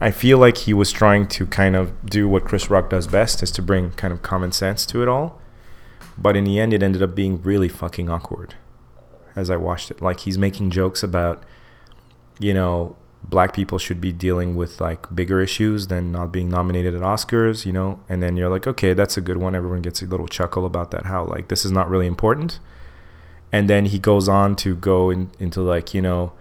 I feel like he was trying to kind of do what Chris Rock does best, is to bring kind of common sense to it all. But in the end, it ended up being really fucking awkward as I watched it. Like he's making jokes about, you know, black people should be dealing with like bigger issues than not being nominated at Oscars, you know. And then you're like, okay, that's a good one. Everyone gets a little chuckle about that. How like this is not really important. And then he goes on to go in, into like you know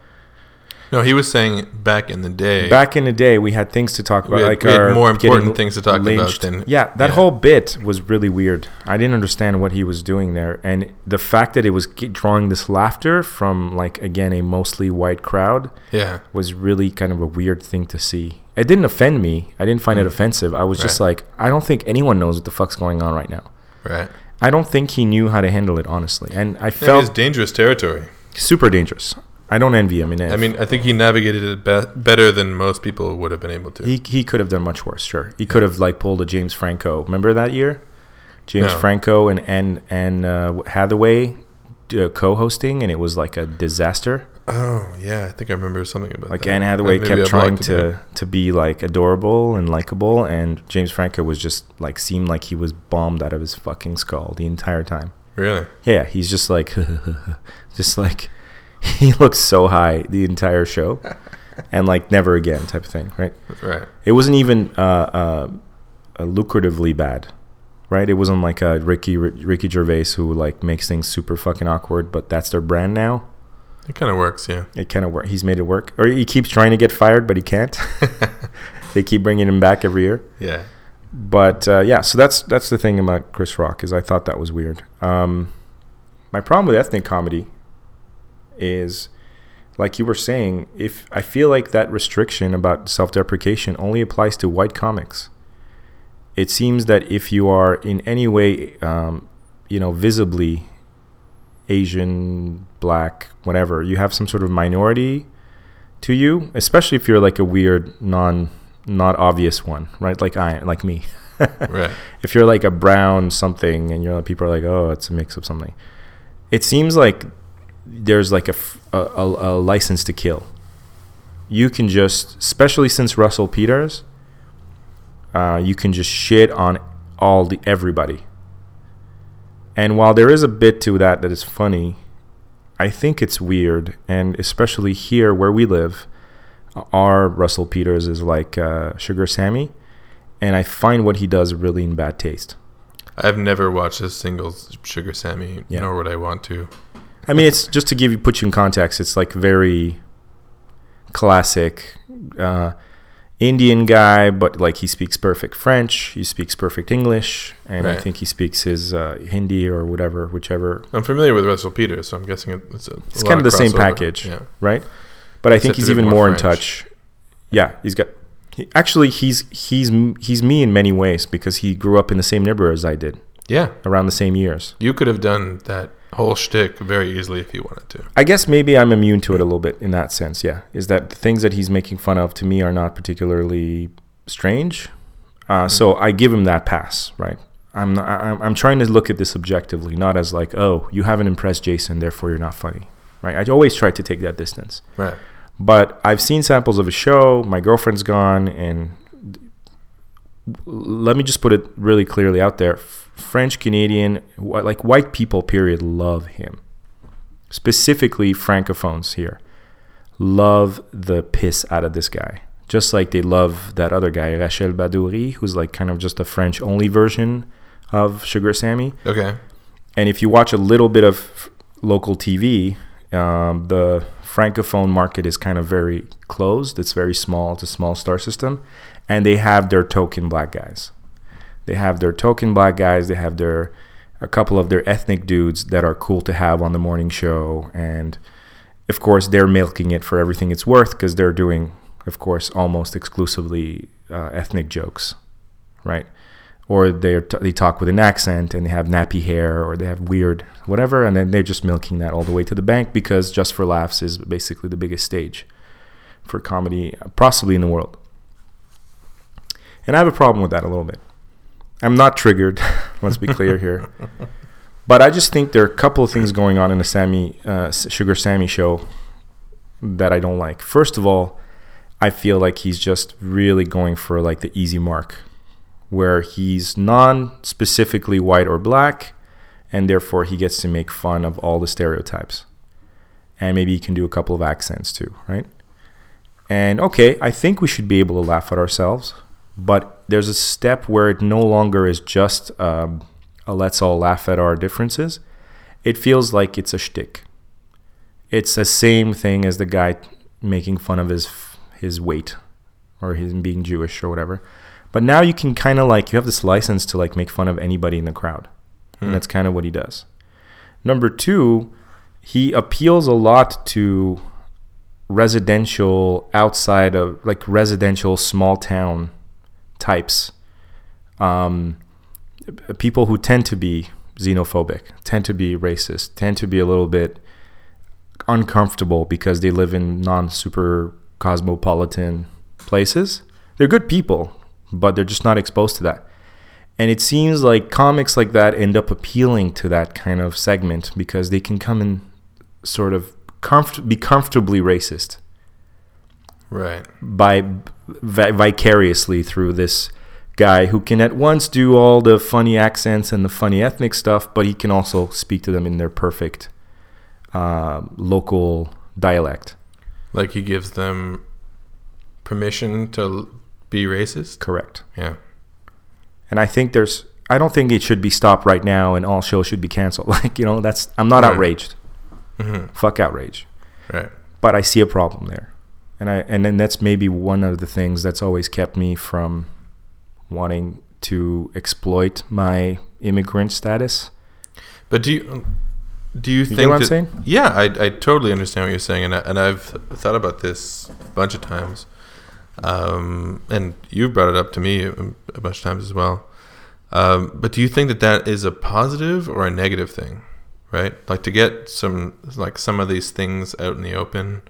No, he was saying back in the day. back in the day we had things to talk about had- like our more important getting things to talk about than- yeah that yeah. whole bit was really weird i didn't understand what he was doing there and the fact that it was drawing this laughter from like again a mostly white crowd yeah, was really kind of a weird thing to see it didn't offend me. I didn't find it mm. offensive. I was just like, I don't think anyone knows what the fuck's going on right now. Right. I don't think he knew how to handle it honestly, and I Yeah, it's felt dangerous territory. super dangerous. I don't envy him in it. I mean, I think he navigated it be- better than most people would have been able to. he he could have done much worse. Sure, he could have like pulled a James Franco. Remember that year? James No. Franco and and and uh, Hathaway uh, co-hosting, and it was like a disaster. Oh yeah, I think I remember something about that. Like that. Anne Hathaway kept trying it to to be like adorable and likable, and James Franco was just like seemed like he was bombed out of his fucking skull the entire time. Really? Yeah, he's just like, [LAUGHS] just like [LAUGHS] he looks so high the entire show, [LAUGHS] and like never again type of thing, right? Right. It wasn't even uh, uh, uh, lucratively bad, right? It wasn't like a Ricky Ricky Gervais who like makes things super fucking awkward, but that's their brand now. It kind of works, yeah. It kind of work. He's made it work, or he keeps trying to get fired, but he can't. [LAUGHS] they keep bringing him back every year. Yeah. But uh, yeah, so that's that's the thing about Chris Rock is I thought that was weird. Um, my problem with ethnic comedy is, like you were saying, if I feel like that restriction about self-deprecation only applies to white comics. It seems that if you are in any way, um, you know, visibly Asian, black, whatever, you have some sort of minority to you, especially if you're like a weird, non, not obvious one, right? Like I, like me. [LAUGHS] Right. if you're like a brown something and you're people are like oh it's a mix of something it seems like there's like a a license to kill you can just especially since russell peters uh, you can just shit on all the everybody and while there is a bit to that that is funny i think it's weird and especially here where we live our russell peters is like uh, sugar sammy and I find what he does really in bad taste. I've never watched a single Sugar Sammy, Yeah. nor would I want to. I mean, it's just to give you put you in context. It's like very classic uh, Indian guy, but like he speaks perfect French, he speaks perfect English, and I think he speaks his uh, Hindi or whatever, whichever, I'm familiar with Russell Peters, so I'm guessing it's a It's lot kind of the same package. Yeah. right? But I think he's even more more in touch. Yeah, he's got. He, actually, he's he's he's me in many ways because he grew up in the same neighborhood as I did, Yeah. around the same years. You could have done that whole shtick very easily if you wanted to. I guess maybe I'm immune to it a little bit in that sense. Yeah, is that the things that he's making fun of to me are not particularly strange. Uh, so I give him that pass, right? I'm, not, I'm I'm trying to look at this objectively, not as like, oh, you haven't impressed Jason, therefore you're not funny, right? I always try to take that distance. Right. But I've seen samples of a show. My girlfriend's gone, and let me just put it really clearly out there: French Canadian, like white people, period, love him. Specifically, francophones here love the piss out of this guy, just like they love that other guy, Rachid Badouri, who's like kind of just a French-only version of Sugar Sammy. Okay. And if you watch a little bit of local TV, um, the francophone market is kind of very closed. It's very small. It's a small star system, and they have their token black guys. They have their token black guys. They have their a couple of their ethnic dudes that are cool to have on the morning show, and of course they're milking it for everything it's worth because they're doing, of course, almost exclusively uh, ethnic jokes, right? or they they talk with an accent and they have nappy hair or they have weird whatever, and then they're just milking that all the way to the bank because Just for Laughs is basically the biggest stage for comedy, possibly in the world. And I have a problem with that a little bit. I'm not triggered. [LAUGHS] let's be clear here. But I just think there are a couple of things going on in the Sammy uh, Sugar Sammy show that I don't like. First of all, I feel like he's just really going for like the easy mark where he's non specifically white or black, and therefore he gets to make fun of all the stereotypes. And maybe he can do a couple of accents too, right? And okay, I think we should be able to laugh at ourselves, but there's a step where it no longer is just um, a let's all laugh at our differences. It feels like it's a shtick. It's the same thing as the guy making fun of his his weight or him being Jewish or whatever. But now you can kind of like you have this license to like make fun of anybody in the crowd, and that's kind of what he does. Number two, he appeals a lot to residential outside of like residential small town types. Um, people who tend to be xenophobic tend to be racist tend to be a little bit uncomfortable because they live in non super cosmopolitan places. They're good people but they're just not exposed to that. And it seems like comics like that end up appealing to that kind of segment because they can come and sort of comfort- be comfortably racist Right. by vi- vicariously through this guy who can at once do all the funny accents and the funny ethnic stuff, but he can also speak to them in their perfect uh, local dialect. Like he gives them permission to be racist. Correct. Yeah. And I think there's, I don't think it should be stopped right now and all shows should be canceled. [LAUGHS] Like, you know, that's, I'm not Right. outraged. hmm Fuck outrage. Right. But I see a problem there. And I, and then that's maybe one of the things that's always kept me from wanting to exploit my immigrant status. But do you do you, You think what I'm saying? Yeah, I, I totally understand what you're saying, and I, and I've thought about this a bunch of times, um, and you've brought it up to me a, a bunch of times as well. Um, but do you think that that is a positive or a negative thing, right? Like to get some like some of these things out in the open,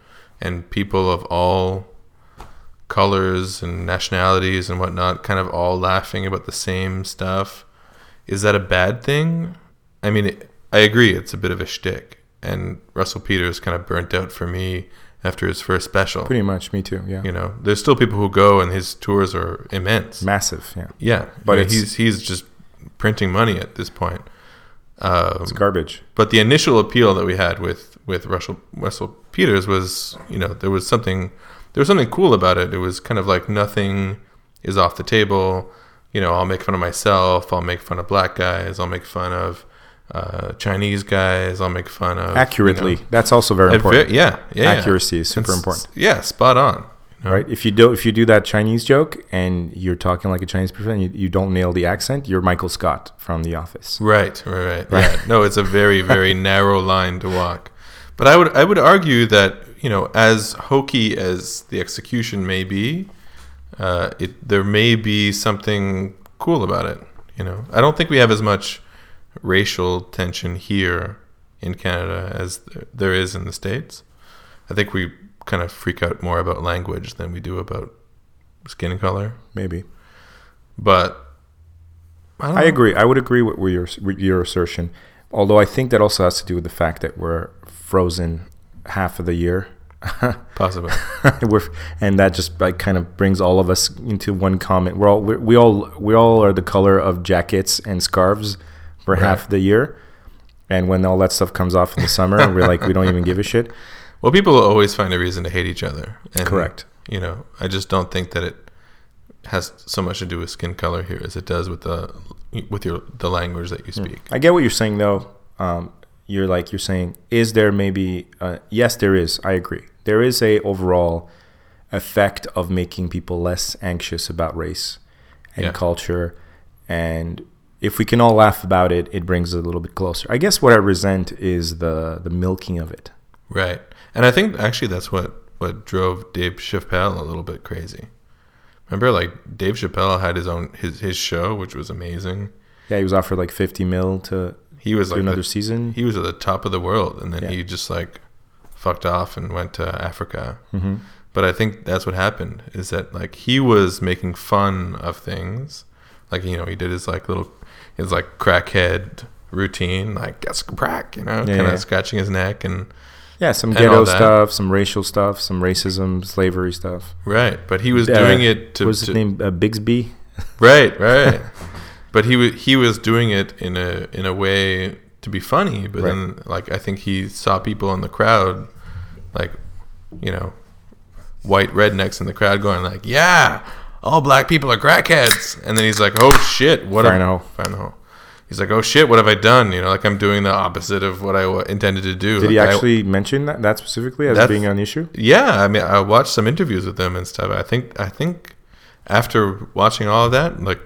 and people of all colors and nationalities and whatnot, kind of all laughing about the same stuff. Is that a bad thing? I mean, it, I agree, it's a bit of a shtick, and Russell Peters kind of burnt out for me after his first special. Pretty much, me too. Yeah. You know, there's still people who go, and his tours are immense. Massive. Yeah. Yeah, But he's he's just printing money at this point. Um, It's garbage. but the initial appeal that we had with with Russell Russell Peters was, you know, there was something there was something cool about it. It was kind of like nothing is off the table. You know, I'll make fun of myself. I'll make fun of black guys. I'll make fun of uh, Chinese guys. I'll make fun of you know, Accurately. That's also very ve- important. yeah, yeah, yeah. Accuracy is super It's- important. Yeah, spot on. you know? Right? If you do if you do that Chinese joke and you're talking like a Chinese person and you, you don't nail the accent, you're Michael Scott from The Office. Right, right, right. Yeah. No, it's a very, [LAUGHS] very narrow line to walk. But I would I would argue that, you know, as hokey as the execution may be, uh, it there may be something cool about it. You know. I don't think we have as much racial tension here in Canada as there- is in the States. I think we kind of freak out more about language than we do about skin color. Maybe. But I, I agree. I would agree with, with your with your assertion. Although I think that also has to do with the fact that we're frozen half of the year. [LAUGHS] Possibly. [LAUGHS] we're, and that just like kind of brings all of us into one comment. We're all we we all we all are the color of jackets and scarves for Right. half the year, and when all that stuff comes off in the summer, we're like we don't even give a shit. [LAUGHS] Well, people will always find a reason to hate each other. And, Correct. You know, I just don't think that it has so much to do with skin color here as it does with the with your the language that you speak. I get what you're saying though. Um, you're like you're saying, is there maybe? Uh, yes, there is. I agree. There is a overall effect of making people less anxious about race and Yeah. culture, and if we can all laugh about it, it brings it a little bit closer. I guess what I resent is the the milking of it. Right. And I think actually that's what what drove Dave Chappelle a little bit crazy. Remember, like Dave Chappelle had his own his his show, which was amazing. Yeah, he was offered like 50 mil to He was like another the, season. he was at the top of the world, and then Yeah. he just like fucked off and went to Africa. hmm But I think that's what happened is that like he was making fun of things, like you know he did his like little his like crackhead routine, like get some crack, you know, Yeah, kind of yeah. scratching his neck and Yeah, some ghetto stuff, some racial stuff, some racism, slavery stuff. right. But he was Uh, doing it to, what was his to- name? Uh, Bigsby. right, right. [LAUGHS] but he was he was doing it in a in a way to be funny, but Right. then like I think he saw people in the crowd, like you know, white rednecks in the crowd going like, yeah. All black people are crackheads, and then he's like, "Oh shit, what I know, no. Fire no. He's like, "Oh shit, what have I done?" You know, like I'm doing the opposite of what I w- intended to do. Did he Like, I- actually mention that, that specifically as being an issue? yeah, I mean, I watched some interviews with him and stuff. I think, I think, after watching all of that, like,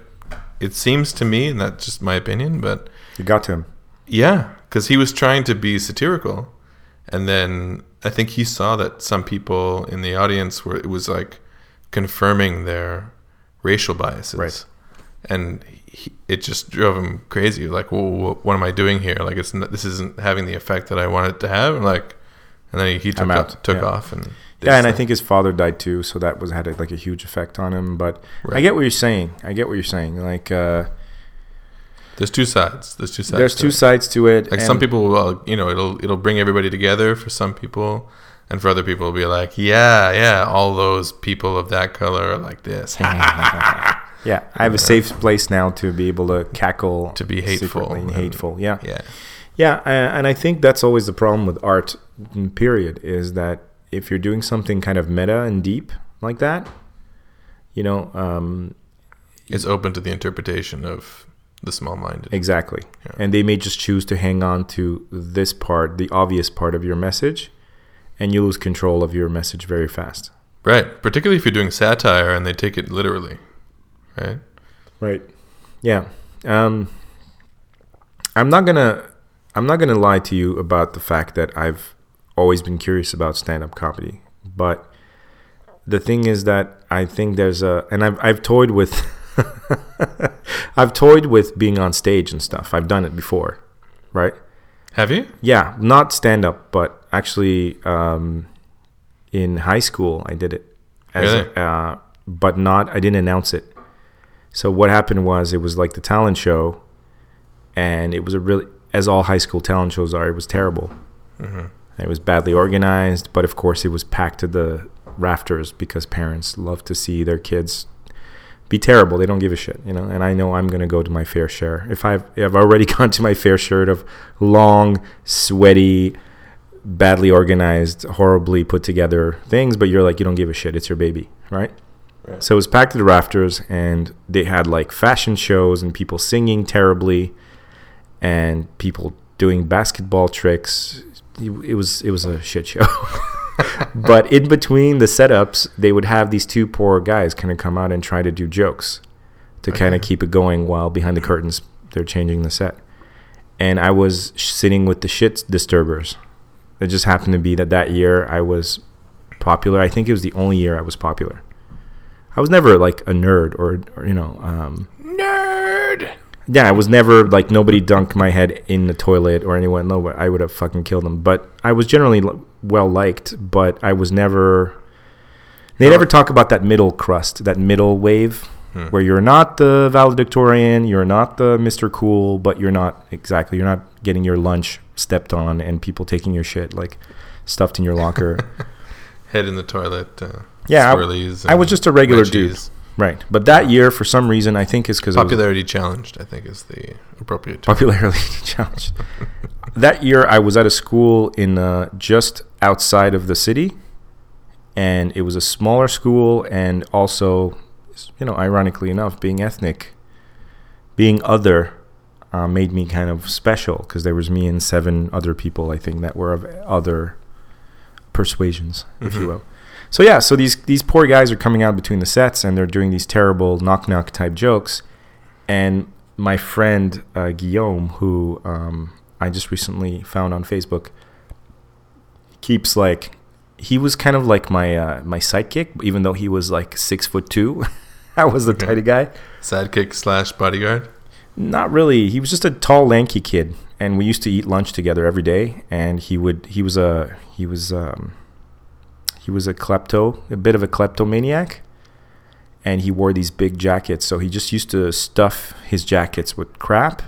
it seems to me, and that's just my opinion, but It got to him. yeah, because he was trying to be satirical, and then I think he saw that some people in the audience were it was like confirming their racial biases, Right. And he, it just drove him crazy. Like, well, what am I doing here? Like, it's this isn't having the effect that I want it to have. And like, and then he, he took off, took Yeah. off, and Yeah, and I think his father died too, so that was had a, like a huge effect on him. But I get what you're saying. I get what you're saying. Like, uh, There's two sides. There's two sides. there's two it. sides to it. Like some people will, you know, it'll it'll bring everybody together for some people, and for other people, it'll be like, yeah, yeah, all those people of that color are like this. [LAUGHS] Yeah, I have a safe place now to be able to cackle To be hateful and- hateful. Yeah, yeah, yeah, and I think that's always the problem with art. Period is that if you're doing something kind of meta and deep like that, you know, um, it's open to the interpretation of the small-minded. exactly, Yeah. and they may just choose to hang on to this part, the obvious part of your message, and you lose control of your message very fast. Right. Particularly if you're doing satire and they take it literally. Right. Right. Yeah. Um, I'm not gonna. I'm not gonna lie to you about the fact that I've always been curious about stand-up comedy, but the thing is that I think there's a, and I've I've toyed with, [LAUGHS] I've toyed with being on stage and stuff. I've done it before, right? Have you? Yeah, not stand-up, but actually, um, in high school I did it, as Really? uh, but not. I didn't announce it. So what happened was it was like the talent show, and it was a really, as all high school talent shows are, it was terrible. It was badly organized, but of course it was packed to the rafters because parents love to see their kids be terrible. They don't give a shit, you know. And I know I'm gonna go to my fair share. If I've I've already [LAUGHS] gone to my fair share of long, sweaty, badly organized, horribly put together things, but you're like you don't give a shit. It's your baby, right? Right. So it was packed to the rafters, and they had like fashion shows and people singing terribly, and people doing basketball tricks. It was it was a shit show. [LAUGHS] but in between the setups, they would have these two poor guys kind of come out and try to do jokes to kind of keep it going while behind the curtains they're changing the set. And I was sitting with the shit disturbers. It just happened to be that that year I was popular. I think it was the only year I was popular. I was never like a nerd or, or you know, um, Nerd. Yeah, I was never like nobody dunked my head in the toilet or anyone. No, I would have fucking killed them. But I was generally well liked. But I was never. They never talk about that middle crust, that middle wave, where you're not the valedictorian, you're not the Mister Cool, but you're not exactly. You're not getting your lunch stepped on and people taking your shit like stuffed in your locker. [LAUGHS] Head in the toilet. Uh, Yeah, I- I was just a regular dude. Right. But that year, for some reason, I think is because Popularity challenged, I think, is the appropriate term. popularity [LAUGHS] challenge. that year, I was at a school in uh, just outside of the city, and it was a smaller school, and also, you know, ironically enough, being ethnic, being other, uh, made me kind of special because there was me and seven other people, I think, that were of other persuasions, if you will. So yeah, so these these poor guys are coming out between the sets, and they're doing these terrible knock knock type jokes, and my friend uh, Guillaume, who um, I just recently found on Facebook, keeps like he was kind of like my uh, my sidekick, even though he was like six foot two. [LAUGHS] I was the Okay. tiny guy. Sidekick slash bodyguard. Not really. He was just a tall, lanky kid, and we used to eat lunch together every day. And he would he was a he was um, was a klepto, a bit of a kleptomaniac, and he wore these big jackets. So he just used to stuff his jackets with crap.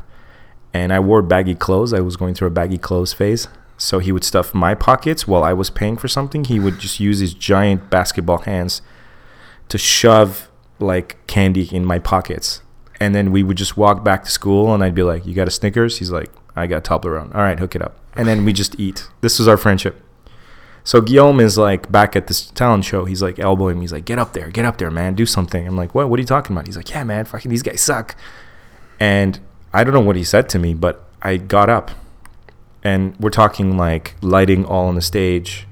And I wore baggy clothes. I was going through a baggy clothes phase. So he would stuff my pockets while I was paying for something. He would just use his giant basketball hands to shove like candy in my pockets. And then we would just walk back to school and I'd be like, You got a Snickers? He's like, I got Toblerone. All right, hook it up. And then we just eat. This was our friendship. So Guillaume is like back at this talent show. He's like elbowing me. He's like, Get up there, get up there, man. Do something. I'm like, What? What are you talking about? He's like, Yeah, man, fucking these guys suck. And I don't know what he said to me, but I got up. And we're talking like lighting all on the stage.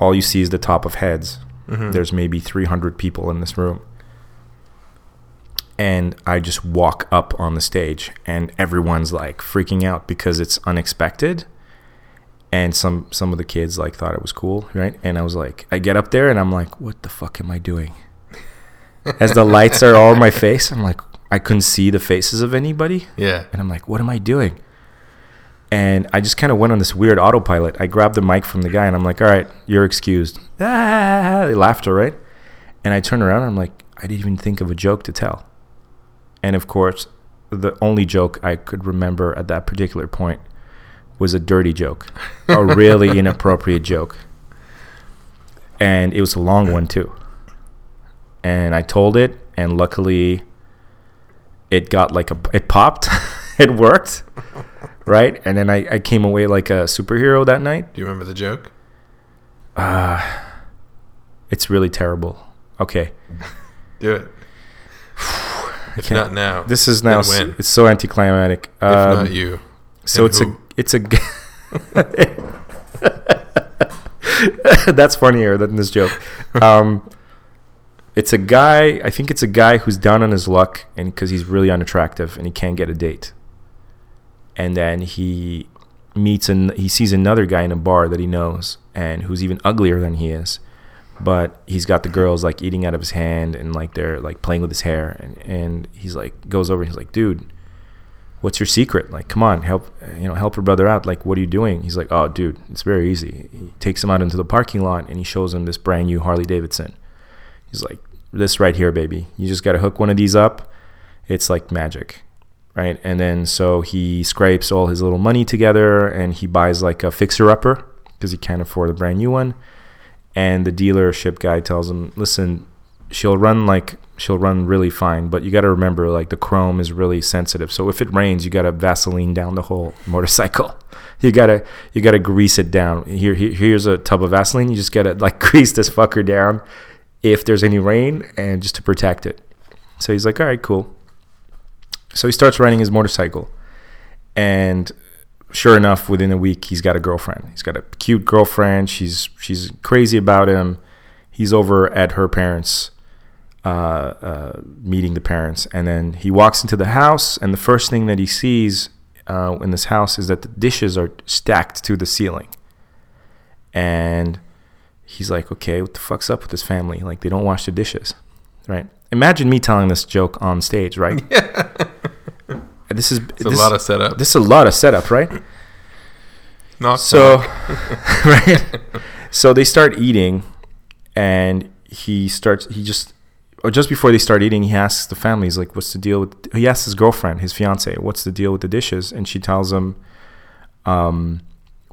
All you see is the top of heads. Mhm. There's maybe 300 people in this room. And I just walk up on the stage, and everyone's like freaking out because it's unexpected. And some some of the kids like thought it was cool, right? And I was like, I get up there and I'm like, what the fuck am I doing? [LAUGHS] As the lights are all in my face, I'm like, I couldn't see the faces of anybody, Yeah. and I'm like, what am I doing? And I just kind of went on this weird autopilot. I grabbed the mic from the guy and I'm like, all right, you're excused. [LAUGHS] Ah, laughter, right? And I turn around and I'm like, I didn't even think of a joke to tell. And of course, the only joke I could remember at that particular point was a dirty joke, a really [LAUGHS] inappropriate joke. And it was a long one too. And I told it, and luckily, it got like a it popped, [LAUGHS] it worked, right? And then I, I came away like a superhero that night. Do you remember the joke? It's really terrible. Okay, [LAUGHS] Do it. [SIGHS] If can't- now, this is now it's so anticlimactic. If Um, not you, So it's who? a it's a. [LAUGHS] That's funnier than this joke. Um, it's a guy. I think it's a guy who's down on his luck, and because he's really unattractive and he can't get a date. And then he meets and he sees another guy in a bar that he knows and who's even uglier than he is, but he's got the girls like eating out of his hand and like they're like playing with his hair and and he's like goes over and he's like, dude what's your secret? Like, come on, help, you know, help your brother out. Like, what are you doing? He's like, oh, dude, it's very easy. He takes him out into the parking lot and he shows him this brand new Harley Davidson. He's like, this right here, baby. You just got to hook one of these up. It's like magic. Right. And then so he scrapes all his little money together and he buys like a fixer upper because he can't afford a brand new one. And the dealership guy tells him, listen, she'll run like she'll run really fine but you got to remember like the chrome is really sensitive. So if it rains you got to vaseline down the whole [LAUGHS] motorcycle. You got to you got to grease it down. Here, here here's a tub of vaseline. You just got to like [LAUGHS] grease this fucker down if there's any rain and just to protect it. So he's like all right cool. So he starts riding his motorcycle. And sure enough within a week he's got a girlfriend. He's got a cute girlfriend. She's she's crazy about him. He's over at her parents meeting the parents. And then he walks into the house and the first thing that he sees uh, in this house is that the dishes are stacked to the ceiling. And he's like okay what the fuck's up with this family? Like they don't wash the dishes. Right? Imagine me telling this joke on stage right? Yeah. [LAUGHS] this is this, a lot of setup. this is a lot of setup right? Knock, so [LAUGHS] [LAUGHS] right? So they start eating and he starts he just or just before they start eating he asks the family he's like what's the deal with he asks his girlfriend his fiance what's the deal with the dishes? And she tells him um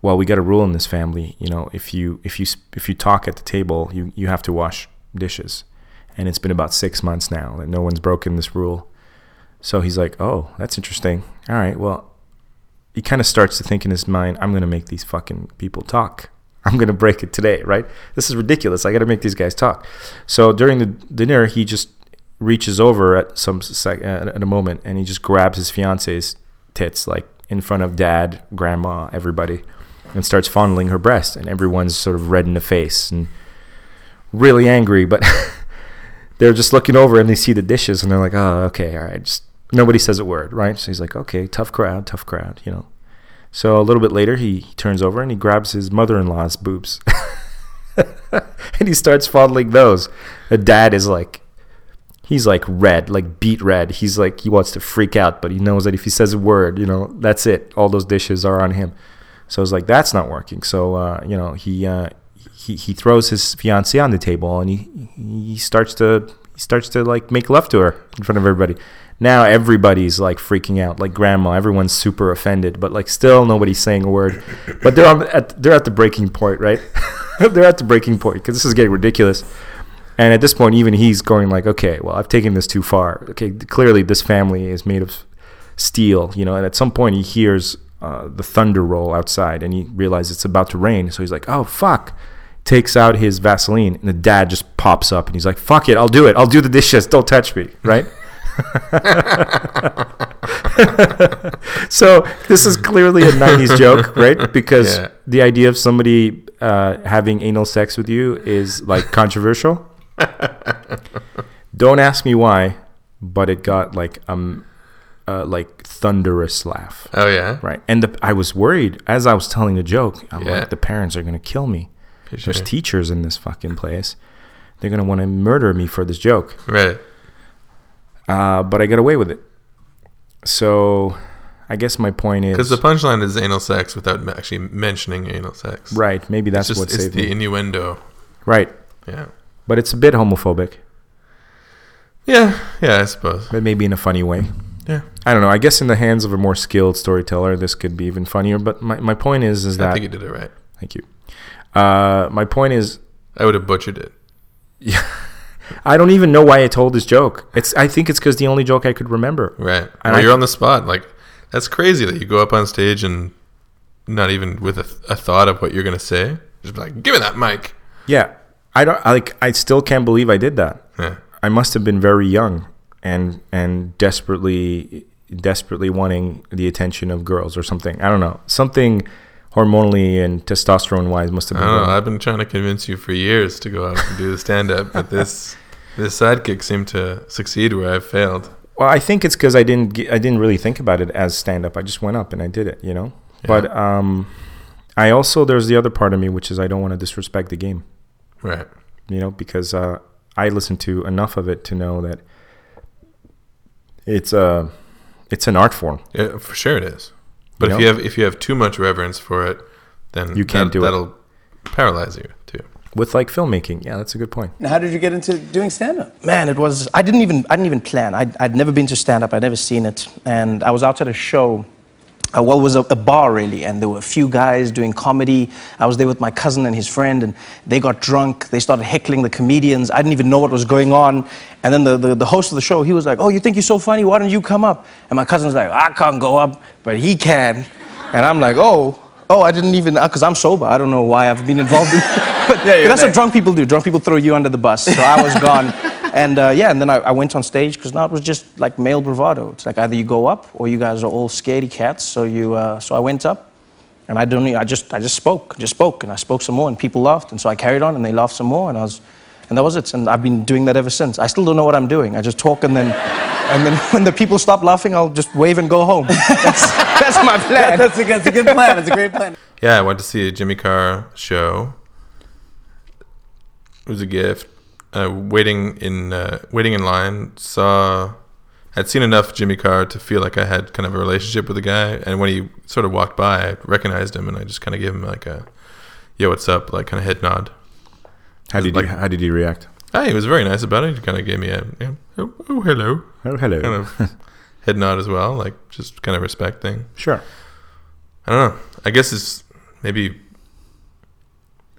well we got a rule in this family you know if you if you if you talk at the table you you have to wash dishes. And it's been about six months now and no one's broken this rule. So he's like oh that's interesting. All right well he kind of starts to think in his mind, I'm going to make these fucking people talk. I'm going to break it today, right? This is ridiculous. I got to make these guys talk. So during the dinner, he just reaches over at some sec- uh, at a moment and he just grabs his fiance's tits, like in front of dad, grandma, everybody, and starts fondling her breast. And everyone's sort of red in the face and really angry, but [LAUGHS] they're just looking over and they see the dishes and they're like, oh, okay, all right, just nobody says a word, right? So he's like, okay, tough crowd, tough crowd, you know. So a little bit later, he, turns over and he grabs his mother-in-law's boobs, [LAUGHS] and he starts fondling those. The dad is like, he's like red, like beet red. He's like he wants to freak out, but he knows that if he says a word, you know, that's it. All those dishes are on him. So it's like that's not working. So uh, you know, he uh, he he throws his fiancee on the table and he he starts to he starts to like make love to her in front of everybody. Now everybody's like freaking out, like grandma. Everyone's super offended, but like still nobody's saying a word. But they're at they're at the breaking point, right? [LAUGHS] they're at the breaking point because this is getting ridiculous. And at this point, even he's going like, okay, well, I've taken this too far. Okay, clearly this family is made of steel, you know. And at some point, he hears uh, the thunder roll outside, and he realizes it's about to rain. So he's like, oh fuck. Takes out his Vaseline, and the dad just pops up, and he's like, "Fuck it, I'll do it. I'll do the dishes. Don't touch me." Right. [LAUGHS] so this is clearly a 90s joke right because Yeah. the idea of somebody uh, having anal sex with you is like controversial [LAUGHS] don't ask me why but it got like um uh, like thunderous laugh. Oh yeah. Right. And the, I was worried as I was telling the joke. I'm Yeah. like, the parents are going to kill me. For There's teachers in this fucking place. They're going to want to murder me for this joke. Right. Uh, but I got away with it. So I guess my point is. Because the punchline is anal sex without actually mentioning anal sex. right. Maybe that's It's just what it's saved the me. innuendo. right. Yeah. But it's a bit homophobic, Yeah. Yeah. I suppose. but maybe in a funny way. Yeah. I don't know. I guess in the hands of a more skilled storyteller, this could be even funnier. But my, my point is, is I that think you did it right. thank you. Uh, my point is, I would have butchered it. [LAUGHS] I don't even know why I told this joke. It's I think it's because the only joke I could remember. Right. And well, I- you're on the spot. Like that's crazy that you go up on stage and not even with a, a thought of what you're gonna say. Just be like, give me that mic. Yeah, I don't I, like. I still can't believe I did that. Yeah. I must have been very young and and desperately desperately wanting the attention of girls or something. I don't know. Something hormonally and testosterone wise must have been. wrong. I've been trying to convince you for years to go out and do the stand up, but this [LAUGHS] this sidekick seemed to succeed where I've failed. Well, I think it's because I didn't ge- I didn't really think about it as stand up. I just went up and I did it, you know. But um, I also there's the other part of me which is I don't want to disrespect the game, Right. you know, because uh, I listen to enough of it to know that it's a it's an art form. Yeah, for sure it is. But You if know? you have if you have too much reverence for it, then You can't that, do it. That'll paralyze you too. With like filmmaking, yeah, that's a good point. How did you get into doing stand up? Man, it was. I didn't even. I didn't even plan. I'd, I'd never been to stand up. I'd never seen it, and I was out at a show. Uh, well, it was a, a bar really, and there were a few guys doing comedy. I was there with my cousin and his friend, and they got drunk. They started heckling the comedians. I didn't even know what was going on. And then the, the, the host of the show, he was like, "Oh, you think you're so funny? Why don't you come up?" And my cousin's like, "I can't go up, but he can." And I'm like, "Oh." Oh, I didn't even, because I'm sober. I don't know why I've been involved in [LAUGHS] But you're that's right. what drunk people do. Drunk people throw you under the bus. So I was gone. [LAUGHS] And uh, yeah, and then I, I went on stage because now it was just like male bravado. It's like either you go up or you guys are all scaredy cats. So you, uh, so I went up, and I don't, I just, I just spoke, just spoke, and I spoke some more, and people laughed, and so I carried on, and they laughed some more, and I was, and that was it. And I've been doing that ever since. I still don't know what I'm doing. I just talk, and then, and then [LAUGHS] when the people stop laughing, I'll just wave and go home. That's, [LAUGHS] that's my [LAUGHS] plan. That's a, that's a good plan. That's a great plan. Yeah, I went to see a Jimmy Carr show. It was a gift. Uh, waiting in uh, waiting in line, saw I'd seen enough Jimmy Carr to feel like I had kind of a relationship with the guy. And when he sort of walked by, I recognized him, and I just kind of gave him like a "Yo, what's up?" like kind of head nod. How did Like- you, how did you react? Ah, he was very nice about it. He kind of gave me a you know, oh, oh hello Oh, hello. kind of [LAUGHS] head nod as well, like just kind of respect thing. Sure. I don't know. I guess it's maybe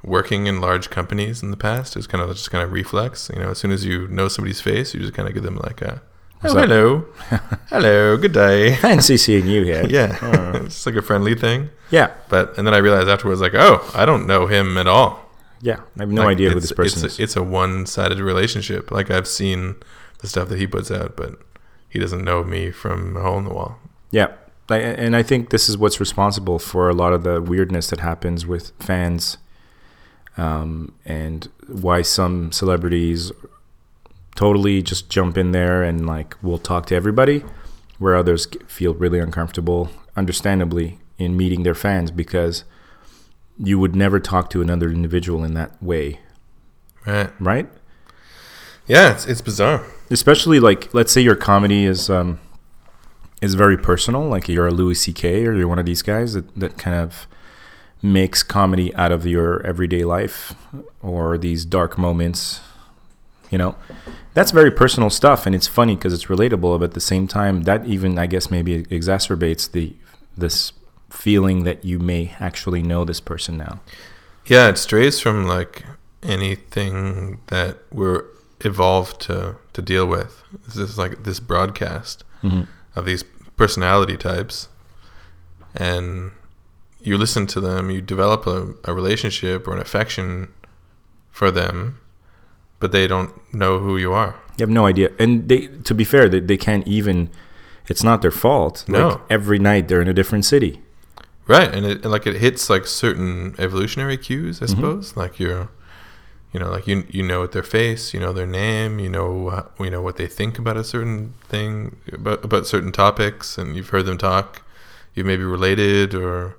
working in large companies in the past is kind of just kind of reflex. You know, as soon as you know somebody's face, you just kind of give them like a, oh, up?" hello, [LAUGHS] hello, good day. Fancy seeing you here. [LAUGHS] yeah, oh. [LAUGHS] it's like a friendly thing. Yeah. But and then I realized afterwards, like, oh, I don't know him at all. Yeah. I have no Like, idea who this person it's is. A, it's a one-sided relationship. Like I've seen the stuff that he puts out, but he doesn't know me from a hole in the wall. Yeah. I, and I think this is what's responsible for a lot of the weirdness that happens with fans um, and why some celebrities totally just jump in there and like will talk to everybody where others feel really uncomfortable understandably in meeting their fans because you would never talk to another individual in that way Right? right Yeah, it's it's bizarre. especially like let's say your comedy is um is very personal like you're a louis ck or you're one of these guys that, that kind of makes comedy out of your everyday life or these dark moments you know? That's very personal stuff and it's funny because it's relatable but at the same time that even i guess maybe exacerbates the this feeling that you may actually know this person now. Yeah, it strays from like anything that we're evolved to to deal with. This is like this broadcast mm-hmm. of these personality types, and you listen to them, you develop a, a relationship or an affection for them, but they don't know who you are. You have no idea. And they, to be fair, they, they can't even. It's not their fault. No. Like every night they're in a different city. Right, and it and, like it hits like certain evolutionary cues, I suppose. Like you're, you you know, like you you know their face, you know their name, you know uh, you know what they think about a certain thing about about certain topics, and you've heard them talk. You may be related or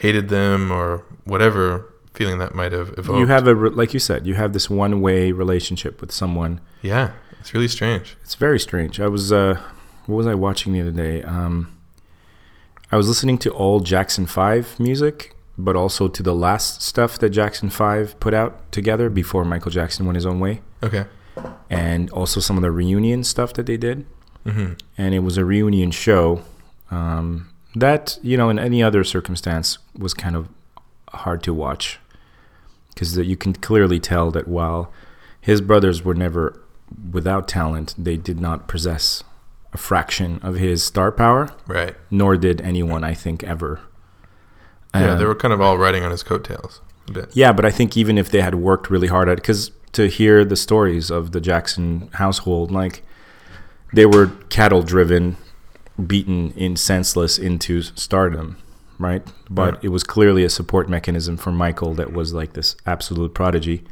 hated them or whatever feeling that might have evoked. You have a like you said, you have this one way relationship with someone. yeah, it's really strange. It's very strange. I was uh, what was I watching the other day? Um, I was listening to old Jackson Five music, but also to the last stuff that Jackson Five put out together before Michael Jackson went his own way, Okay. and also some of the reunion stuff that they did. hmm and it was a reunion show um, that you know in any other circumstance was kind of hard to watch because you can clearly tell that while his brothers were never without talent they did not possess a fraction of his star power Right. nor did anyone i think ever Yeah, Um, they were kind of all riding on his coattails a bit. yeah, but I think even if they had worked really hard at it, because to hear the stories of the Jackson household, like they were cattle driven, beaten in senseless into stardom, right? But Right. it was clearly a support mechanism for Michael that was like this absolute prodigy.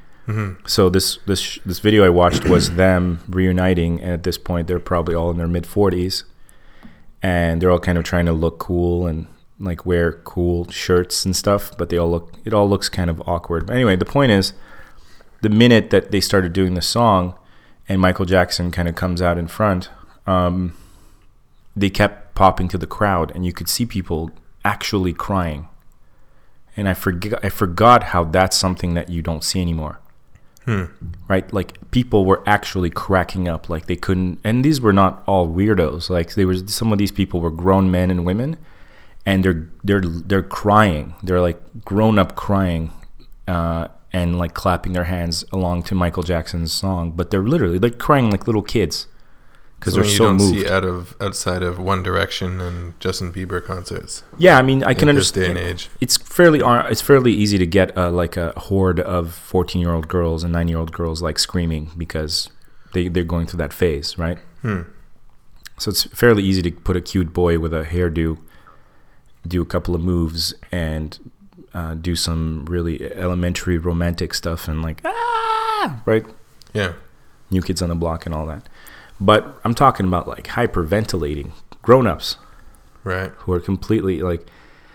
So this this this video I watched was [COUGHS] them reuniting, and at this point they're probably all in their mid forties, and they're all kind of trying to look cool and like wear cool shirts and stuff, but they all look it all looks kind of awkward. But anyway, the point is, the minute that they started doing the song, and Michael Jackson kind of comes out in front, um, they kept popping to the crowd, and you could see people actually crying. And I forget I forgot how that's something that you don't see anymore right? Like people were actually cracking up, like they couldn't. And these were not all weirdos. Like they were. Some of these people were grown men and women, and they're they're they're crying. They're like grown up crying, uh, and like clapping their hands along to Michael Jackson's song. But they're literally like crying like little kids because they're Something you so don't moved. see out of outside of One Direction and Justin Bieber concerts Yeah, I mean, I can this day understand. and age. It's fairly ar- it's fairly easy to get uh, like a horde of fourteen year old girls and nine year old girls like screaming because they they're going through that phase, right? Hmm. So it's fairly easy to put a cute boy with a hairdo, do a couple of moves, and uh, do some really elementary romantic stuff and like ah, right, Yeah. new kids on the block and all that. But I'm talking about like hyperventilating grown ups Right. who are completely like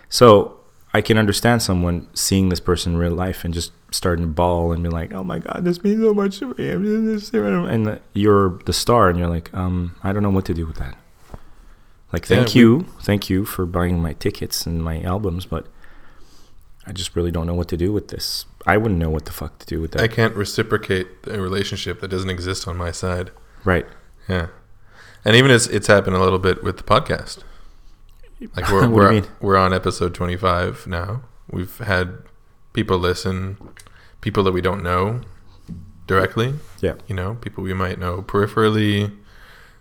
so I can understand someone seeing this person in real life and just starting to bawl and be like, "Oh my god, this means so much to me." I'm doing this," And the- you're the star, and you're like, "Um, I don't know what to do with that." Like, Yeah, thank we- you, thank you for buying my tickets and my albums, but I just really don't know what to do with this. I wouldn't know what the fuck to do with that. I can't reciprocate a relationship that doesn't exist on my side. right? Yeah. And even it's it's happened a little bit with the podcast. Like we're [LAUGHS] What do you we're mean? we're on episode 25 now. We've had people listen, people that we don't know directly, Yeah. you know, people we might know peripherally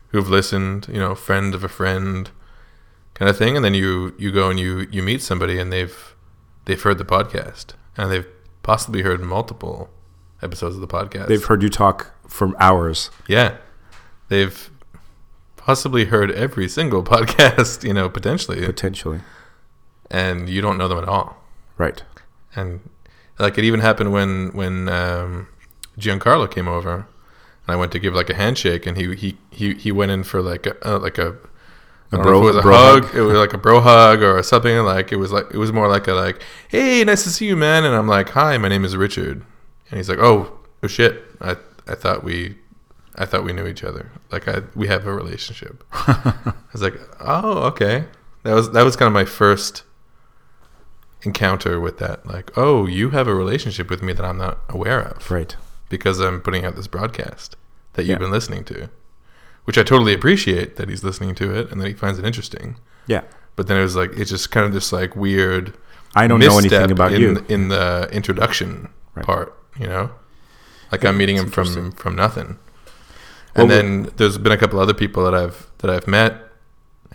who've listened, you know, friend of a friend kind of thing and then you you go and you you meet somebody and they've they've heard the podcast and they've possibly heard multiple episodes of the podcast. They've heard you talk for hours. Yeah. They've possibly heard every single [LAUGHS] podcast, you know, potentially, Potentially. and you don't know them at all. Right. And like it even happened when when um, Giancarlo came over, and I went to give like a handshake, and he he he, he went in for like a uh, like a don't bro- it was a bro hug. hug? It was like a bro hug or something. Like it was like it was more like a like, hey, nice to see you, man. And I'm like, hi, my name is Richard. And he's like, oh, oh shit. I I thought we I thought we knew each other. Like I we have a relationship. [LAUGHS] I was like, oh, okay. That was that was kind of my first encounter with that. Like, oh, you have a relationship with me that I'm not aware of Right. because I'm putting out this broadcast that you've Yeah. been listening to, which I totally appreciate that he's listening to it and that he finds it interesting. Yeah. But then it was like it's just kind of this like weird. I don't know anything about in, you. in the introduction Right. part. You know, like I'm meeting him from from nothing. Well, And then there's been a couple other people that I've that I've met,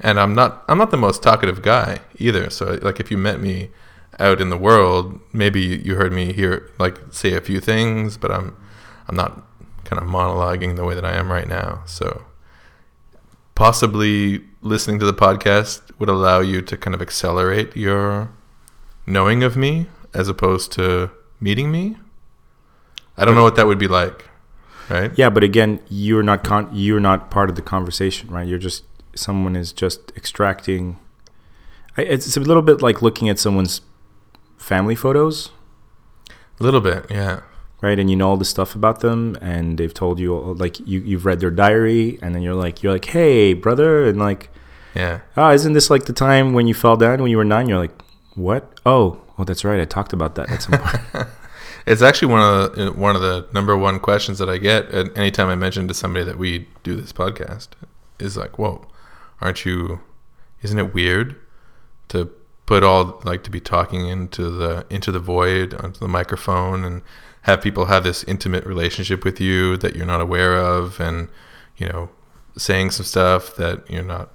and I'm not I'm not the most talkative guy either. So like if you met me out in the world, maybe you heard me hear like say a few things, but I'm I'm not kind of monologuing the way that I am right now. So possibly listening to the podcast would allow you to kind of accelerate your knowing of me as opposed to meeting me. I don't know what that would be like, right? Yeah, but again, you're not con- you're not part of the conversation, right? You're just someone is just extracting. I- It's, it's a little bit like looking at someone's family photos, A little bit, yeah. right? And you know all the stuff about them, and they've told you like you you've read their diary, and then you're like you're like, hey, brother, and like, Yeah. oh, isn't this like the time when you fell down when you were nine? You're like, what? Oh, well, that's right. I talked about that at some point. [LAUGHS] It's actually one of the uh, one of the number one questions that I get at anytime I mention to somebody that we do this podcast is like, "Whoa, aren't you? Isn't it weird to put all like to be talking into the into the void onto the microphone and have people have this intimate relationship with you that you're not aware of, and you know, saying some stuff that you're not."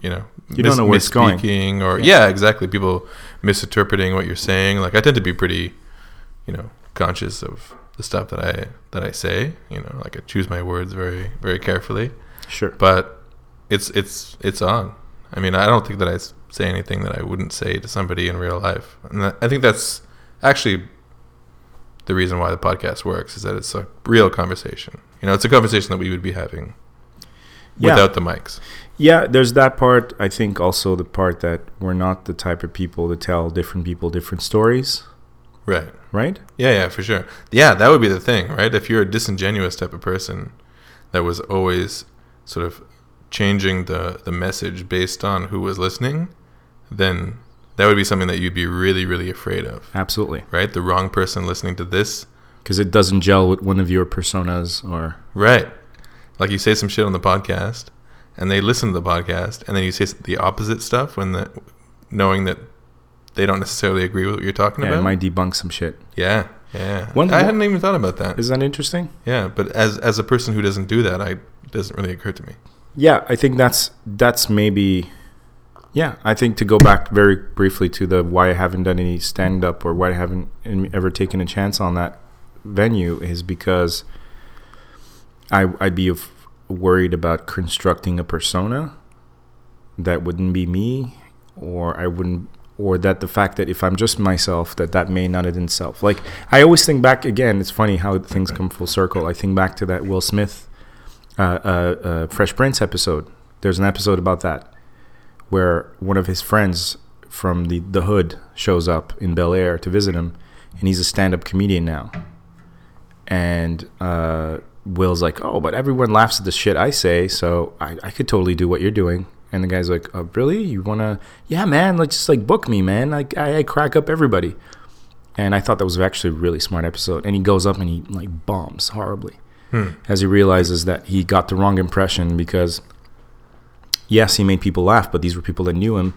You know, You don't know where it's going. or yeah, exactly. People misinterpreting what you're saying. Like I tend to be pretty you know conscious of the stuff that I that I say. You know, like I choose my words very very carefully. sure. But it's it's it's on. I mean, I don't think that I say anything that I wouldn't say to somebody in real life, and that, I think that's actually the reason why the podcast works is that it's a real conversation. You know, it's a conversation that we would be having Yeah. without the mics. Yeah, there's that part. I think also the part that we're not the type of people to tell different people different stories, Right. Right? Yeah, yeah, for sure. Yeah, that would be the thing, right? If you're a disingenuous type of person that was always sort of changing the the message based on who was listening, then that would be something that you'd be really, really afraid of, Absolutely. right? The wrong person listening to this, Because it doesn't gel with one of your personas or. right? Like you say some shit on the podcast, and they listen to the podcast, and then you say the opposite stuff when the knowing that they don't necessarily agree with what you're talking Yeah, it about. might debunk some shit. yeah, yeah. One- I hadn't even thought about that. Is that interesting? Yeah, but as as a person who doesn't do that, I it doesn't really occur to me. Yeah, I think that's that's maybe. Yeah, I think to go back very briefly to the why I haven't done any stand up or why I haven't ever taken a chance on that venue is because I I'd be worried about constructing a persona that wouldn't be me, or I wouldn't, or that the fact that if I'm just myself, that that may not in itself. Like I always think back again. It's funny how things come full circle. I think back to that Will Smith uh, uh, uh, Fresh Prince episode. There's an episode about that where one of his friends from the, the hood shows up in Bel Air to visit him, and he's a stand up comedian now. And uh, Will's like, Oh, but everyone laughs at the shit I say, so I, I could totally do what you're doing. And the guy's like, oh, Really? You want to? Yeah, man, like just like book me, man. Like I, I crack up everybody. And I thought that was actually a really smart episode. And he goes up and he like bombs horribly hmm. as he realizes that he got the wrong impression because yes, he made people laugh, but these were people that knew him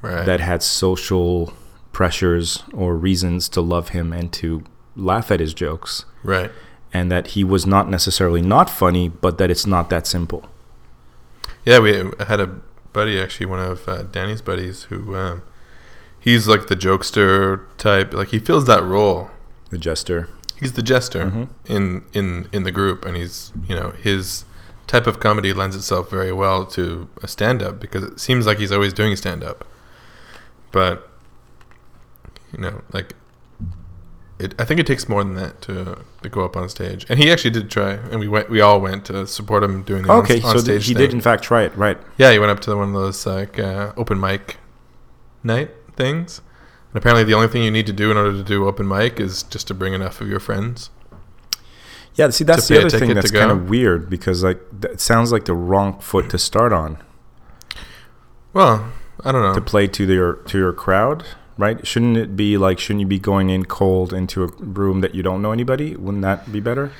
Right. that had social pressures or reasons to love him and to laugh at his jokes, right. and that he was not necessarily not funny, but that it's not that simple. Yeah, we had a buddy actually, one of uh, Danny's buddies, who um, he's like the jokester type. Like he fills that role. The jester. He's the jester Mhm. in in in the group, and he's you know his type of comedy lends itself very well to a stand up because it seems like he's always doing stand up. But you know, like it, I think it takes more than that to to go up on stage. And he actually did try, and we went. We all went to support him doing the Okay, on, on so th- he thing. did in fact try it, right? Yeah, he went up to one of those like uh, open mic night things. And apparently, the only thing you need to do in order to do open mic is just to bring enough of your friends. Yeah, see, that's the other thing that's kind of weird because like it sounds like the wrong foot to start on Well, I don't know. to play to your to your crowd, right? Shouldn't it be like shouldn't you be going in cold into a room that you don't know anybody? Wouldn't that be better?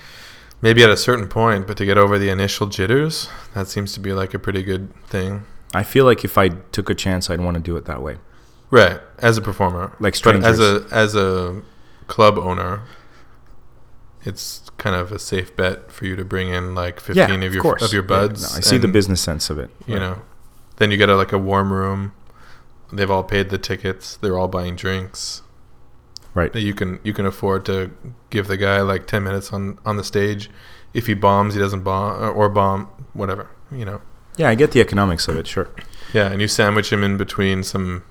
Maybe at a certain point, but to get over the initial jitters, that seems to be like a pretty good thing. I feel like if I took a chance, I'd want to do it that way. Right, as a performer, Like but as a as a club owner, it's kind of a safe bet for you to bring in like fifteen of your of your buds. Yeah, no, I see the business sense of it. You know, then you get a, like a warm room. They've all paid the tickets. They're all buying drinks. right? that you can you can afford to give the guy like 10 minutes on on the stage if he bombs he doesn't bomb or- or bomb whatever you know Yeah, I get the economics of it. Sure. yeah and you sandwich him in between some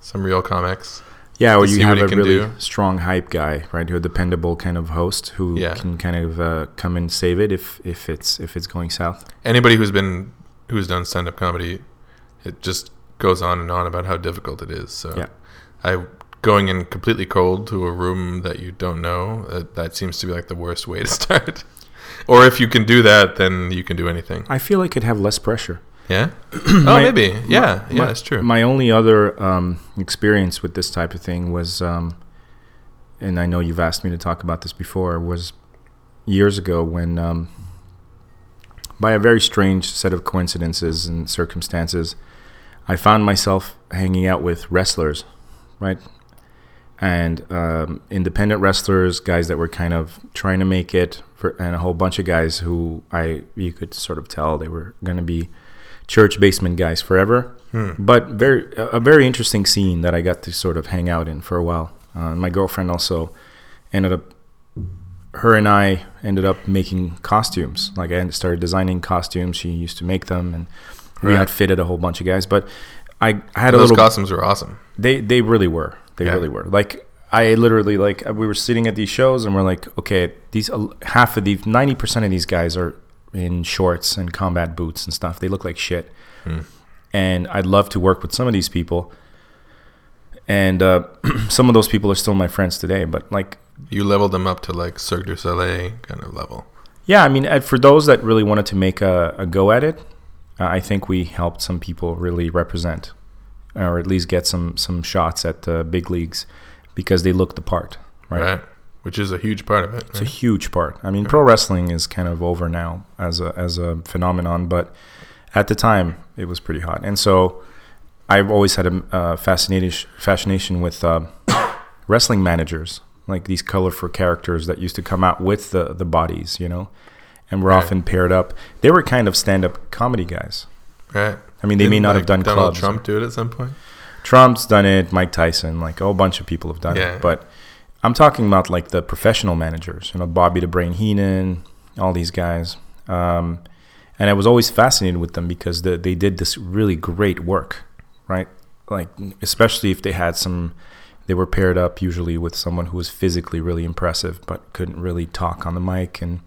some real comics Yeah, or you have a really do. strong hype guy, right? Who a dependable kind of host who Yeah. can kind of uh, come and save it if if it's if it's going south. Anybody who's been who's done stand up comedy, it just goes on and on about how difficult it is. So Yeah. I going in completely cold to a room that you don't know, uh, that seems to be like the worst way to [LAUGHS] start. or if you can do that, then you can do anything. I feel like it'd have less pressure. Yeah. [CLEARS THROAT] oh, My- maybe. Yeah. yeah, that's true. My only other um, experience with this type of thing was, um, and I know you've asked me to talk about this before, was years ago when, um, by a very strange set of coincidences and circumstances, I found myself hanging out with wrestlers, right? And um, independent wrestlers, guys that were kind of trying to make it, for, and a whole bunch of guys who I you could sort of tell they were going to be church basement guys forever. But very a very interesting scene that I got to sort of hang out in for a while. Uh, my girlfriend also ended up. Her and I ended up making costumes. Like I started designing costumes. She used to make them, and we Right. outfitted a whole bunch of guys. But I, I had a Those little. costumes were awesome. They they really were. They Yeah. really were. Like I literally like we were sitting at these shows and we're like, okay, these half of these ninety percent of these guys are in shorts and combat boots and stuff. They look like shit. And I'd love to work with some of these people. And uh, [CLEARS THROAT] some of those people are still my friends today. But like, You leveled them up to like Cirque du Soleil kind of level. yeah, I mean, uh, for those that really wanted to make a, a go at it, uh, I think we helped some people really represent, or at least get some some shots at the big leagues because they looked the part, Right. right? Which is a huge part of it. It's a huge part. I mean, pro wrestling is kind of over now as a as a phenomenon, but at the time it was pretty hot. And so I've always had a uh, fascination fascination with uh, [COUGHS] wrestling managers, like these colorful characters that used to come out with the the bodies, you know, and were Right. often paired up. They were kind of stand up comedy guys. Right. I mean, they may Didn't, not like, have done Donald clubs. Trump do it at some point. Trump's done it, Mike Tyson, like a whole bunch of people have done Yeah. it. But I'm talking about like the professional managers, you know, Bobby the Brain Heenan, all these guys. Um, and I was always fascinated with them because the, they did this really great work, right? Like, especially if they had some, they were paired up usually with someone who was physically really impressive but couldn't really talk on the mic and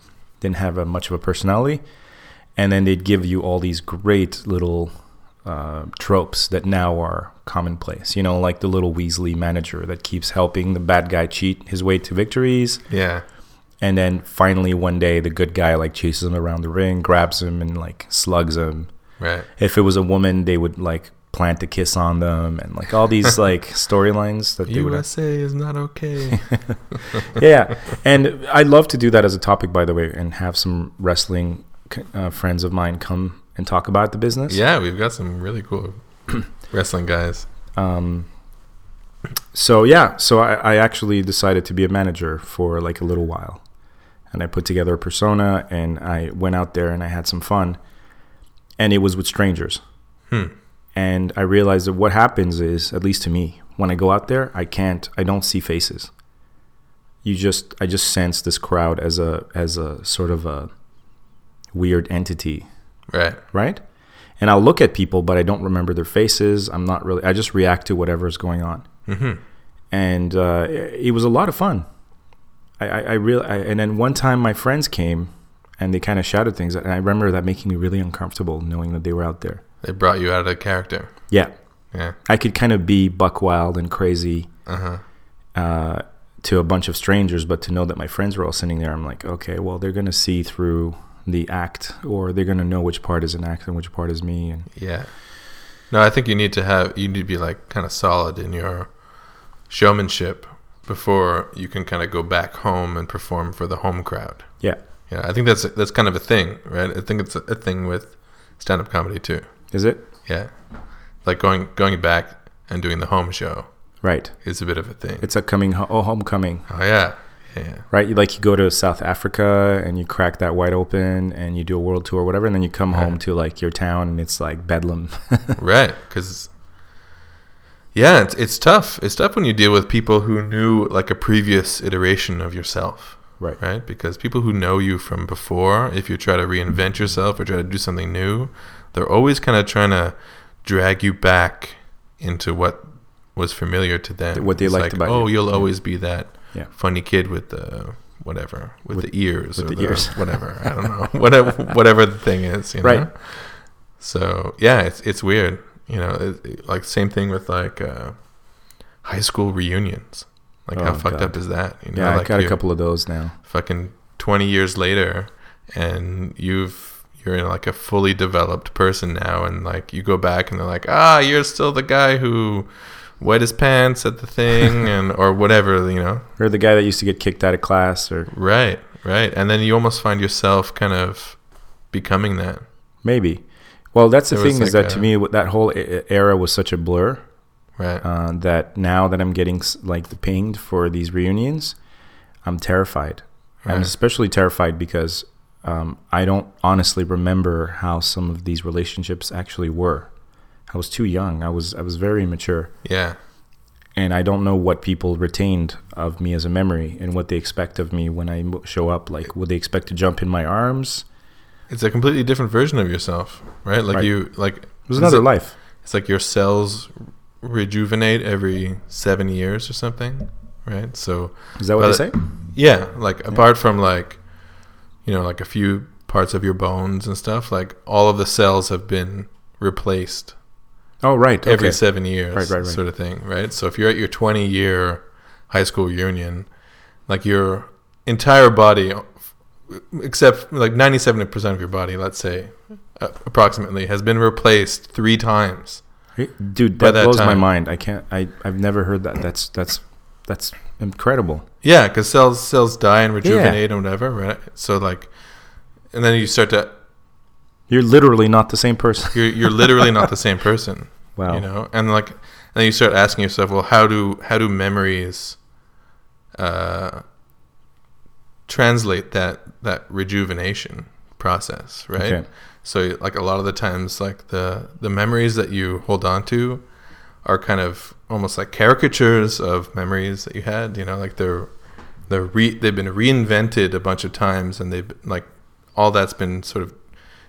didn't have a, much of a personality. And then they'd give you all these great little uh, tropes that now are commonplace. You know, like the little Weasley manager that keeps helping the bad guy cheat his way to victories, Yeah. and then finally one day the good guy like chases him around the ring, grabs him, and like slugs him. Right. If it was a woman, they would like plant a kiss on them, and like all these [LAUGHS] like storylines that they would. USA is not okay. [LAUGHS] yeah, and I'd love to do that as a topic, by the way, and have some wrestling uh, friends of mine come and talk about the business. yeah, we've got some really cool [CLEARS THROAT] wrestling guys. Um, so yeah, so I, I actually decided to be a manager for like a little while, and I put together a persona, and I went out there and I had some fun, and it was with strangers, Hmm. And I realized that what happens is, at least to me, when I go out there, I can't, I don't see faces. You just, I just sense this crowd as a as a sort of a weird entity Right. right? And I'll look at people, but I don't remember their faces. I'm not really. I just react to whatever is going on. Mm-hmm. And uh, it, it was a lot of fun. I, I, I really. I, and then one time, my friends came, and they kind of shouted things, and I remember that making me really uncomfortable, knowing that they were out there. They brought you out of character. Yeah, Yeah. I could kind of be buck wild and crazy Uh huh. uh, to a bunch of strangers, but to know that my friends were all sitting there, I'm like, okay, well, they're gonna see through the act, or they're gonna know which part is an act and which part is me, and Yeah. No, I think you need to have you need to be like kind of solid in your showmanship before you can kind of go back home and perform for the home crowd. yeah. Yeah, I think that's that's kind of a thing, right? I think it's a, a thing with stand-up comedy too. Is it Yeah, like going going back and doing the home show right? is a bit of a thing. It's a coming, ho- oh, homecoming, oh yeah, yeah, right? You like you go to South Africa and you crack that wide open and you do a world tour, or whatever, and then you come home to like your town and it's like bedlam. [LAUGHS] right. Because yeah, it's it's tough. It's tough when you deal with people who knew like a previous iteration of yourself. right. right? Because people who know you from before, if you try to reinvent yourself or try to do something new, they're always kind of trying to drag you back into what was familiar to them. What they It's liked like, about oh, you. you'll Yeah. always be that Yeah. funny kid with the whatever with, With- the ears with or the the, ears. whatever. I don't know [LAUGHS] whatever whatever the thing is. You know? Right. So yeah, it's it's weird. You know, it, it- like same thing with like uh, high school reunions. Like how Oh, fucked God. up is that? You know, Yeah, I like got a couple of those now. fucking 20 years later and you've you're in like a fully developed person now and like you go back and they're like ah you're still the guy who wet his pants at the thing [LAUGHS] and or whatever you know Or the guy that used to get kicked out of class, or right right and then you almost find yourself kind of becoming that maybe. Well, that's the There thing is like that to me, that whole era was such a blur. right uh, that now that I'm getting like the pinged for these reunions, I'm terrified. I'm especially terrified because um, I don't honestly remember how some of these relationships actually were. I was too young. I was I was very immature, yeah and I don't know what people retained of me as a memory and what they expect of me when I show up. Like, would they expect to jump in my arms? it's a completely different version of yourself right like Right. you like It was another life. it's like your cells rejuvenate every seven years or something right so Is that what they say? Yeah, like apart from like, you know, like a few parts of your bones and stuff, like all of the cells have been replaced Oh, right. every okay. seven years, Right, right, right. sort of thing, right? So if you're at your 20 year high school reunion, like your entire body, except like 97% of your body, let's say, uh, approximately, has been replaced three times. Dude, that, that blows my mind. I can't. I I've never heard that. That's that's that's incredible. Yeah, because cells cells die and rejuvenate and whatever, right? So like, and then you start to You're literally not the same person. you're you're literally not the [LAUGHS] same person. Wow. You know, and like, and then you start asking yourself, well, how do how do memories, uh, translate that that rejuvenation process, right? Okay. So like a lot of the times, like the the memories that you hold on to are kind of almost like caricatures of memories that you had. You know, like they're they're re, they've been reinvented a bunch of times, and they've like all that's been sort of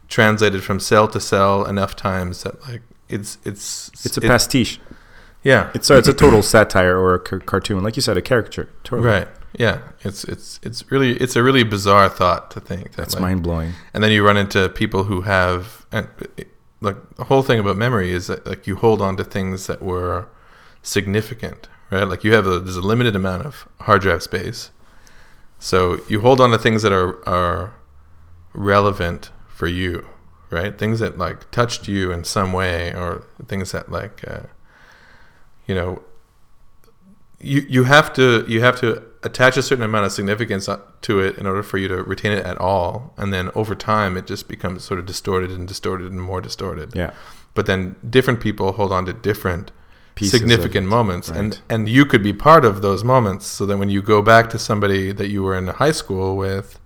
translated from cell to cell enough times that like it's it's It's a it- pastiche. Yeah, It's a, it's a total satire or a cartoon, like you said, a caricature. Totally. right. Yeah, it's it's it's really it's a really bizarre thought to think that That's like, mind blowing. and then you run into people who have and like the whole thing about memory is that like you hold on to things that were significant right? Like you have a there's a limited amount of hard drive space. So you hold on to things that are are relevant for you right? Things that like touched you in some way or things that like uh, you know you you have to you have to attach a certain amount of significance to it in order for you to retain it at all and then over time it just becomes sort of distorted and distorted and more distorted Yeah. but then different people hold on to different Pieces significant moments and right. and you could be part of those moments so that when you go back to somebody that you were in high school with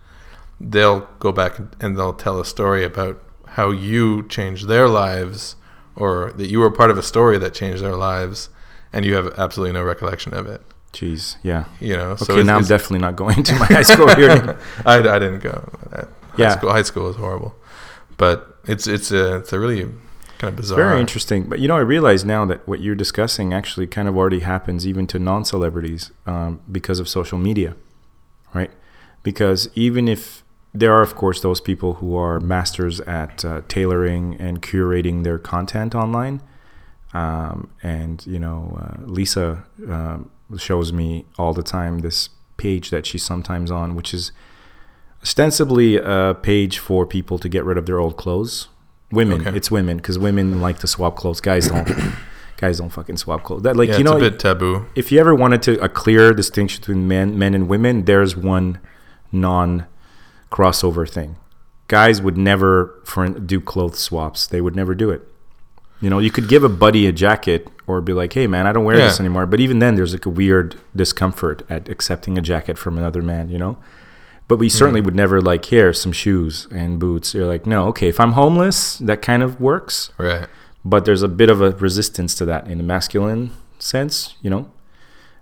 they'll go back and- and they'll tell a story about how you changed their lives or that you were part of a story that changed their lives and you have absolutely no recollection of it Jeez. Yeah. you know Okay. so it's- now I'm it's- definitely not going to my high [LAUGHS] school reunion. I, I didn't go. High Yeah. school, high school was horrible, but it's it's a it's a really kind of bizarre. Very interesting. But you know, I realize now that what you're discussing actually kind of already happens even to non celebrities um, because of social media, right? Because even if there are, of course, those people who are masters at uh, tailoring and curating their content online, um, and you know, uh, Lisa um, shows me all the time this page that she's sometimes on, which is ostensibly a page for people to get rid of their old clothes. Women, Okay. it's women because women like to swap clothes. Guys don't. [COUGHS] guys don't fucking swap clothes. That like yeah, you know, it's a bit taboo. if you ever wanted to a clear distinction between men, men and women, there's one non crossover thing. Guys would never for, do clothes swaps. They would never do it. You know, you could give a buddy a jacket or be like, "Hey, man, I don't wear this anymore." But even then, there's like a weird discomfort at accepting a jacket from another man. You know. But we certainly would never like here some shoes and boots. You're like, no, okay. If I'm homeless, that kind of works Right. but there's a bit of a resistance to that in the masculine sense, you know.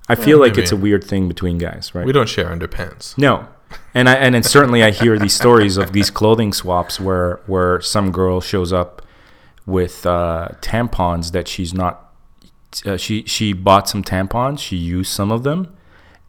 I feel Well, like it's a weird thing between guys, right? We don't share underpants. No, and I and then certainly I hear these [LAUGHS] stories of these clothing swaps where where some girl shows up with uh, tampons that she's not uh, she she bought some tampons. She used some of them,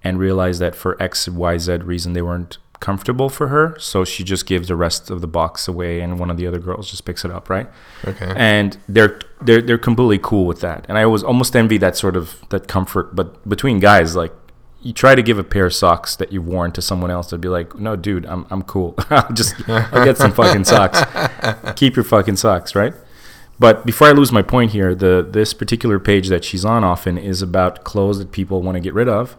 and realized that for X Y Z reason they weren't comfortable for her. So she just gives the rest of the box away, and one of the other girls just picks it up, right? Okay. and they're they're they're completely cool with that. And I always almost envy that sort of that comfort. But between guys, like you try to give a pair of socks that you've worn to someone else, they'd be like, "No, dude, I'm I'm cool. [LAUGHS] I'll just I'll get some fucking socks. [LAUGHS] Keep your fucking socks, right?" But before I lose my point here, the this particular page that she's on often is about clothes that people want to get rid of.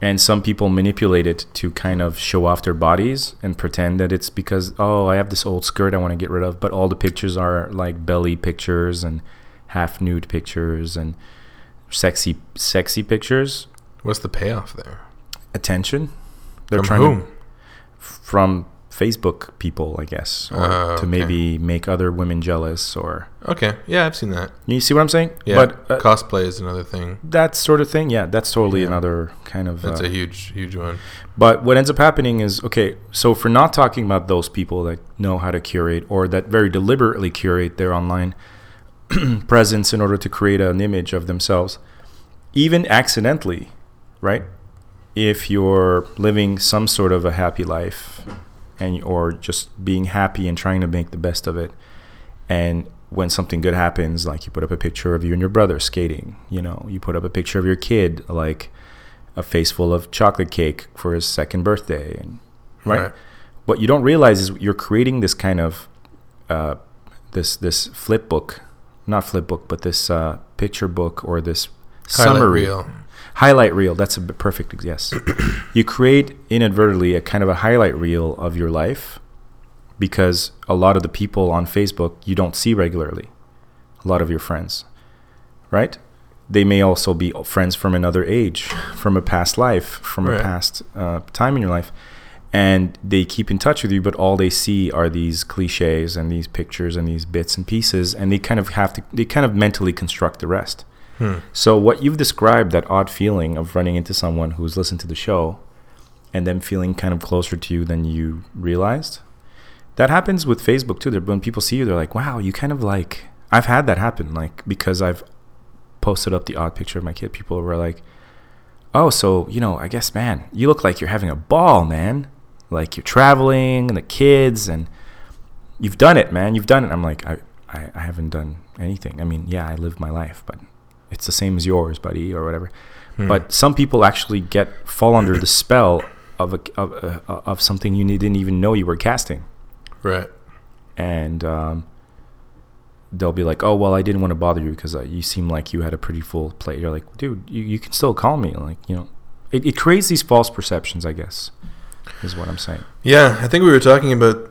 And some people manipulate it to kind of show off their bodies and pretend that it's because, oh, I have this old skirt I want to get rid of. But all the pictures are like belly pictures and half nude pictures and sexy, sexy pictures. What's the payoff there? Attention. They're From trying whom? to from Facebook people, I guess, or Oh, to okay. maybe make other women jealous, or Okay. Yeah, I've seen that. you see what I'm saying? Yeah. But uh, cosplay is another thing. that sort of thing, yeah, that's totally Yeah. another kind of. That's uh, a huge, huge one. But what ends up happening is okay, so for not talking about those people that know how to curate or that very deliberately curate their online [CLEARS THROAT] presence in order to create an image of themselves, even accidentally, right? If you're living some sort of a happy life and or just being happy and trying to make the best of it and when something good happens like you put up a picture of you and your brother skating you know you put up a picture of your kid like a face full of chocolate cake for his second birthday and right, Right. what you don't realize is you're creating this kind of uh, this this flip book not flip book but this uh, picture book or this Highlight summary reel. Highlight reel that's a perfect yes. [CLEARS THROAT] You create inadvertently a kind of a highlight reel of your life because a lot of the people on facebook you don't see regularly a lot of your friends right? They may also be friends from another age from a past life from a past uh, time in your life and they keep in touch with you but all they see are these cliches and these pictures and these bits and pieces and they kind of have to they kind of mentally construct the rest Hmm. so what you've described, that odd feeling of running into someone who's listened to the show and them feeling kind of closer to you than you realized, that happens with Facebook too. When people see you, they're like, "Wow, you kind of like." I've had that happen, like because I've posted up the odd picture of my kid. People were like, "Oh, so you know, I guess, man, you look like you're having a ball, man. Like you're traveling and the kids, and you've done it, man. You've done it." I'm like, I, I, I haven't done anything. I mean, yeah, I lived my life, but it's the same as yours, buddy, or whatever. Hmm. But some people actually get fall under the [CLEARS THROAT] spell of a, of uh, of something you didn't even know you were casting, Right. and um, they'll be like, "Oh, well, I didn't want to bother you because uh, you seem like you had a pretty full plate." You're like, "Dude, you, you can still call me." Like, you know, it, it creates these false perceptions. I guess is what I'm saying. Yeah, I think we were talking about.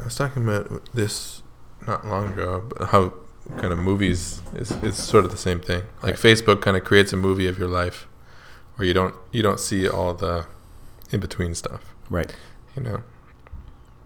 I was talking about this not long ago. But how kind of movies is is sort of the same thing. Like Facebook kind of creates a movie of your life, where you don't you don't see all the in between stuff. Right. You know,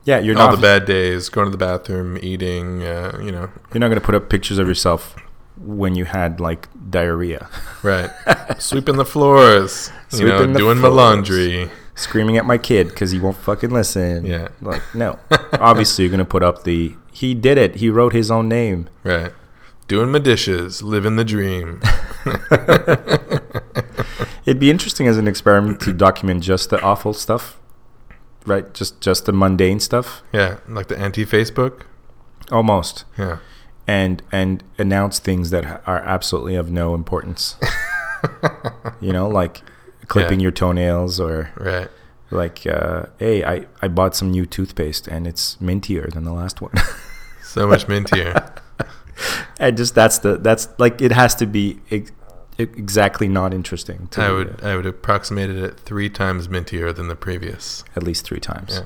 Yeah, you're all not the bad days, going to the bathroom, eating. Uh, you know, you're not gonna put up pictures of yourself when you had like diarrhea, right? [LAUGHS] Sweeping the floors. You know, Sweeping doing my laundry. screaming at my kid because he won't fucking listen. Yeah. Like, no. [LAUGHS] Obviously, you're gonna put up the he did it. He wrote his own name. Right. Doing my dishes, living the dream. [LAUGHS] It'd be interesting as an experiment to document just the awful stuff, right? Just just the mundane stuff, Yeah, like the anti Facebook. almost, Yeah. and and announce things that are absolutely of no importance. [LAUGHS] you know, like clipping Yeah. your toenails or Right. like, uh, hey, I I bought some new toothpaste and it's mintier than the last one. [LAUGHS] So much mintier. and [LAUGHS] just that's the that's like it has to be ex- exactly not interesting to I would I would approximate it at three times mintier than the previous. at least three times. Yeah.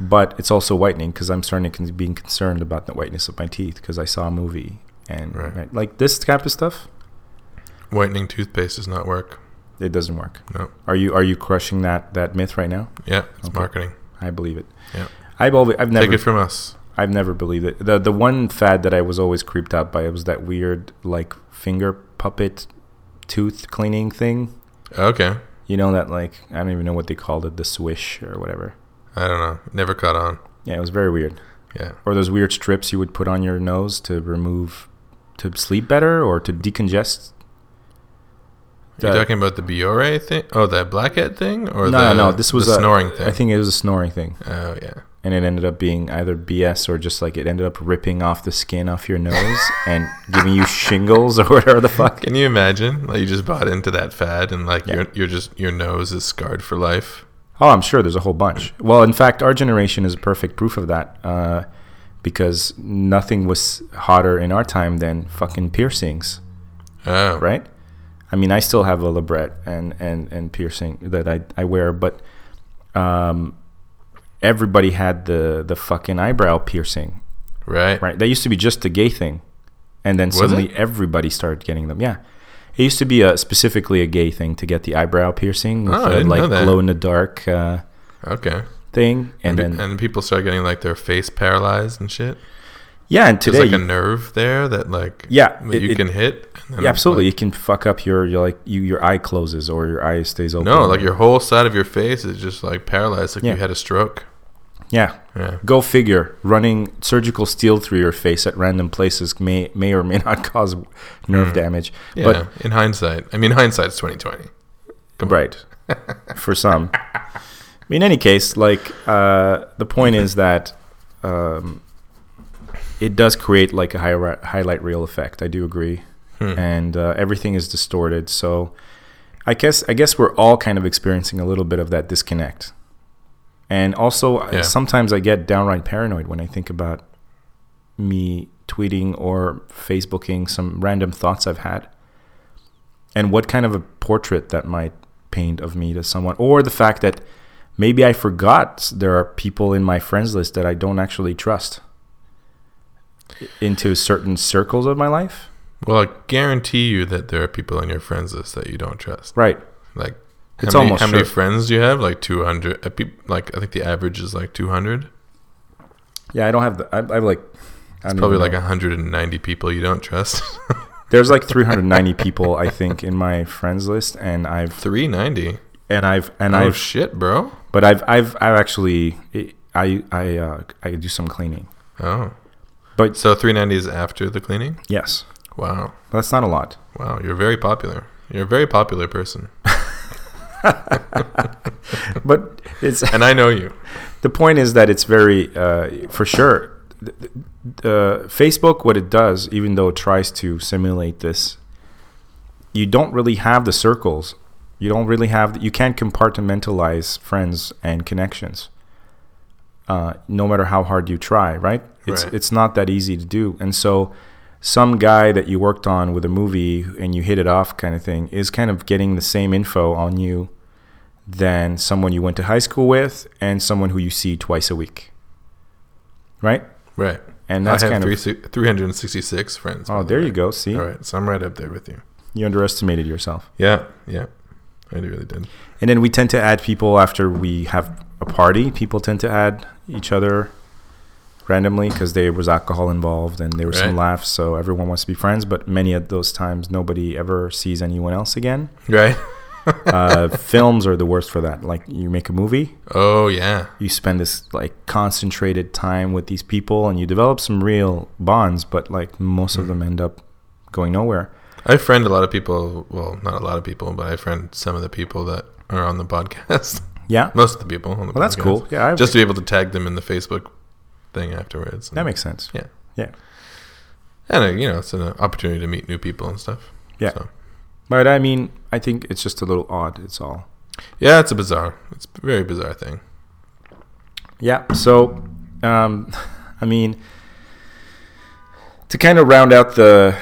But it's also whitening because I'm starting to being concerned about the whiteness of my teeth because I saw a movie and Right. right, like this type of stuff, Whitening toothpaste does not work. it doesn't work. No. Are you are you crushing that that myth right now? Yeah, it's Okay. marketing. I believe it. Yeah. I've always I've never Take it from us. I've never believed it. The the one fad that I was always creeped out by was that weird like finger puppet tooth cleaning thing. Okay. You know that like I don't even know what they called it, the swish or whatever. I don't know. Never caught on. Yeah, it was very weird. Yeah. Or those weird strips you would put on your nose to remove to sleep better or to decongest Are you The- talking about the Biore thing? Oh, that blackhead thing, or no, the, no, no. This was a, snoring thing. I think it was a snoring thing, Oh yeah. And it ended up being either BS or just like it ended up ripping off the skin off your nose and giving you shingles or whatever the fuck. Can you imagine? Like you just bought into that fad, and like Yeah. you're you're just your nose is scarred for life. Oh, I'm sure there's a whole bunch. Well, in fact, our generation is perfect proof of that uh, because nothing was hotter in our time than fucking piercings, Oh, right? I mean, I still have a labret and, and, and piercing that I, I wear, but um, everybody had the, the fucking eyebrow piercing, Right. right? That used to be just a gay thing. And then Was suddenly it? everybody started getting them. Yeah. It used to be a, specifically a gay thing to get the eyebrow piercing with Oh, the, didn't like glow in the dark uh, Okay. thing. And, And, then and people start getting like their face paralyzed and shit. Yeah, and There's today, like a nerve there that like Yeah, that it- you it- can hit. yeah, absolutely, like- it can fuck up your, your like you your eye closes or your eye stays open. no, like your whole side of your face is just like paralyzed, like Yeah. you had a stroke. Yeah. Yeah. Go figure. Running surgical steel through your face at random places may may or may [LAUGHS] not cause nerve damage. Hmm. Yeah. But in hindsight, I mean, hindsight's twenty twenty. right, for some. In any case, like uh, the point is that um, it does create like a high, highlight reel effect. I do agree, Hmm. and uh, everything is distorted. So, I guess I guess we're all kind of experiencing a little bit of that disconnect. And also, Yeah. sometimes I get downright paranoid when I think about me tweeting or Facebooking some random thoughts I've had, and what kind of a portrait that might paint of me to someone, or the fact that maybe I forgot there are people in my friends list that I don't actually trust into certain circles of my life. Well, I guarantee you that there are people in your friends list that you don't trust. Right. Like, It's how many, almost how many sure. friends do you have? Like two hundred. Like I think the average is like two hundred. Yeah, I don't have the. I, I have like. I don't Probably like hundred and ninety people you don't trust. [LAUGHS] There's like [LAUGHS] 390 people I think in my friends list, and I've Three ninety. and I've and Oh I've shit, bro. but I've I've I've actually I I uh, I do some cleaning. Oh, But so three ninety is after the cleaning. yes, Wow, that's not a lot. wow. You're very popular. You're a very popular person, [LAUGHS] [LAUGHS] But it's [LAUGHS] and I know you. the point is that it's very uh, for sure uh, facebook what it does even though it tries to simulate this you don't really have the circles you don't really have you can't compartmentalize friends and connections uh, no matter how hard you try right it's Right. it's not that easy to do and so some guy that you worked on with a movie and you hit it off kind of thing is kind of getting the same info on you than someone you went to high school with and someone who you see twice a week. Right? Right. And that's I have kind three, of 366 friends. Oh, there you go. See? All right, so I'm right up there with you. You underestimated yourself. Yeah, yeah, I really did. And then we tend to add people after we have a party. People tend to add each other randomly because there was alcohol involved and there were some laughs. So everyone wants to be friends. But many of those times, nobody ever sees anyone else again. Right? Uh, [LAUGHS] films are the worst for that. Like you make a movie, Oh yeah, you spend this like concentrated time with these people and you develop some real bonds but like most of them end up going nowhere I friend a lot of people. Well, not a lot of people, but I friend some of the people that are on the podcast. yeah [LAUGHS] Most of the people on the Well, that's cool. Yeah, I- just to be able to tag them in the Facebook thing afterwards. that makes sense yeah, yeah and uh, you know, it's an opportunity to meet new people and stuff. yeah So, but i mean i think it's just a little odd it's all yeah, it's a bizarre. It's a very bizarre thing. yeah so um [LAUGHS] i mean to kind of round out the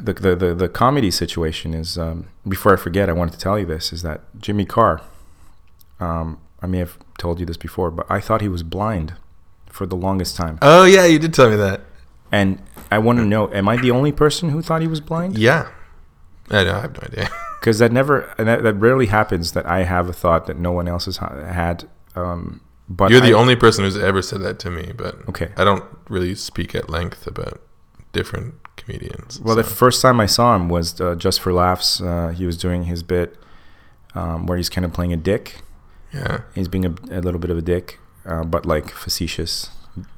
the, the, the, the comedy situation is um, before I forget, I wanted to tell you this is that Jimmy Carr. Um, I may have told you this before, but I thought he was blind for the longest time. Oh yeah, you did tell me that. And I want to know, am I the only person who thought he was blind? Yeah, I, know, I have no idea. [LAUGHS] Because that never, and that, that rarely happens that I have a thought that no one else has had. Um, but You're the I- only person who's ever said that to me, but Okay. I don't really speak at length about different comedians. Well, the first time I saw him was uh, just for laughs. Uh, he was doing his bit um, where he's kind of playing a dick. yeah, He's being a, a little bit of a dick, uh, but like facetious,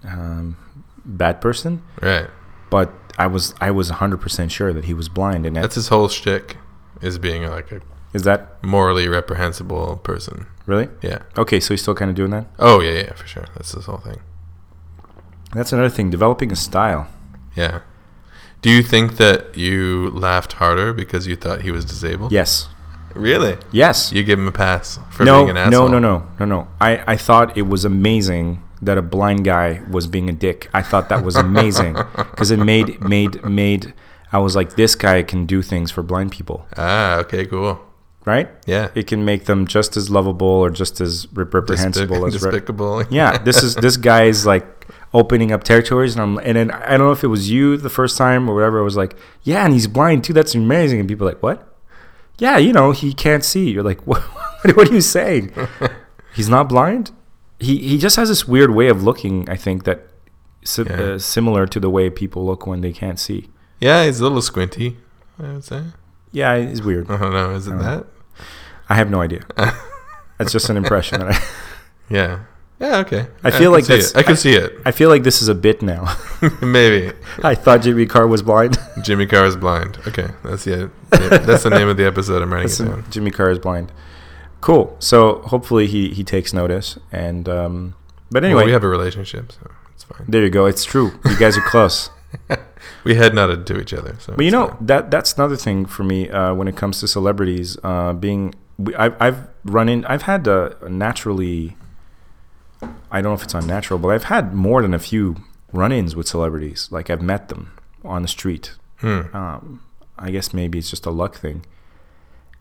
um, bad person. right. But I was I was 100 percent sure that he was blind, and That's his whole shtick. is being like a Is that morally reprehensible person. really Yeah. okay? So he's still kind of doing that. Oh yeah, yeah, for sure. That's this whole thing. That's another thing. Developing a style. Yeah. Do you think that you laughed harder because you thought he was disabled? Yes. Really? Yes. You give him a pass for no, being an asshole? no, no, no, no, no. I, I thought it was amazing that a blind guy was being a dick. I thought that was amazing [LAUGHS] because it made made made. I was like, this guy can do things for blind people, Ah, okay, cool. right? Yeah. It can make them just as lovable or just as rep- reprehensible Despic- as re- despicable. [LAUGHS] yeah. This is this guy is like opening up territories, and I'm and then I don't know if it was you the first time or whatever. I was like, yeah, and he's blind too. That's amazing. And people are like, what? Yeah, you know, he can't see. You're like, [LAUGHS] what? What are you saying? [LAUGHS] he's not blind. He he just has this weird way of looking. I think that si- Yeah. uh, similar to the way people look when they can't see. Yeah, he's a little squinty, I would say. Yeah, he's weird. I don't know. Is it Oh. that? I have no idea. [LAUGHS] That's just an impression that I. Yeah. Yeah, okay. I feel can like that's- it. I can see it. I feel like this is a bit now. [LAUGHS] Maybe. I thought Jimmy Carr was blind. [LAUGHS] Jimmy Carr is blind. Okay, that's the that's the name of the episode. I'm writing it down. Jimmy Carr is blind. Cool. So hopefully he he takes notice. And um, but anyway, Well, we have a relationship, so it's fine. there you go. It's true. You guys are close. [LAUGHS] We head nodded to each other. So But you know fine. that that's another thing for me uh, when it comes to celebrities. Uh, being we- I've I've run in. I've had uh, naturally. I don't know if it's unnatural, but I've had more than a few run-ins with celebrities. Like I've met them on the street. Hmm. Um, I guess maybe it's just a luck thing.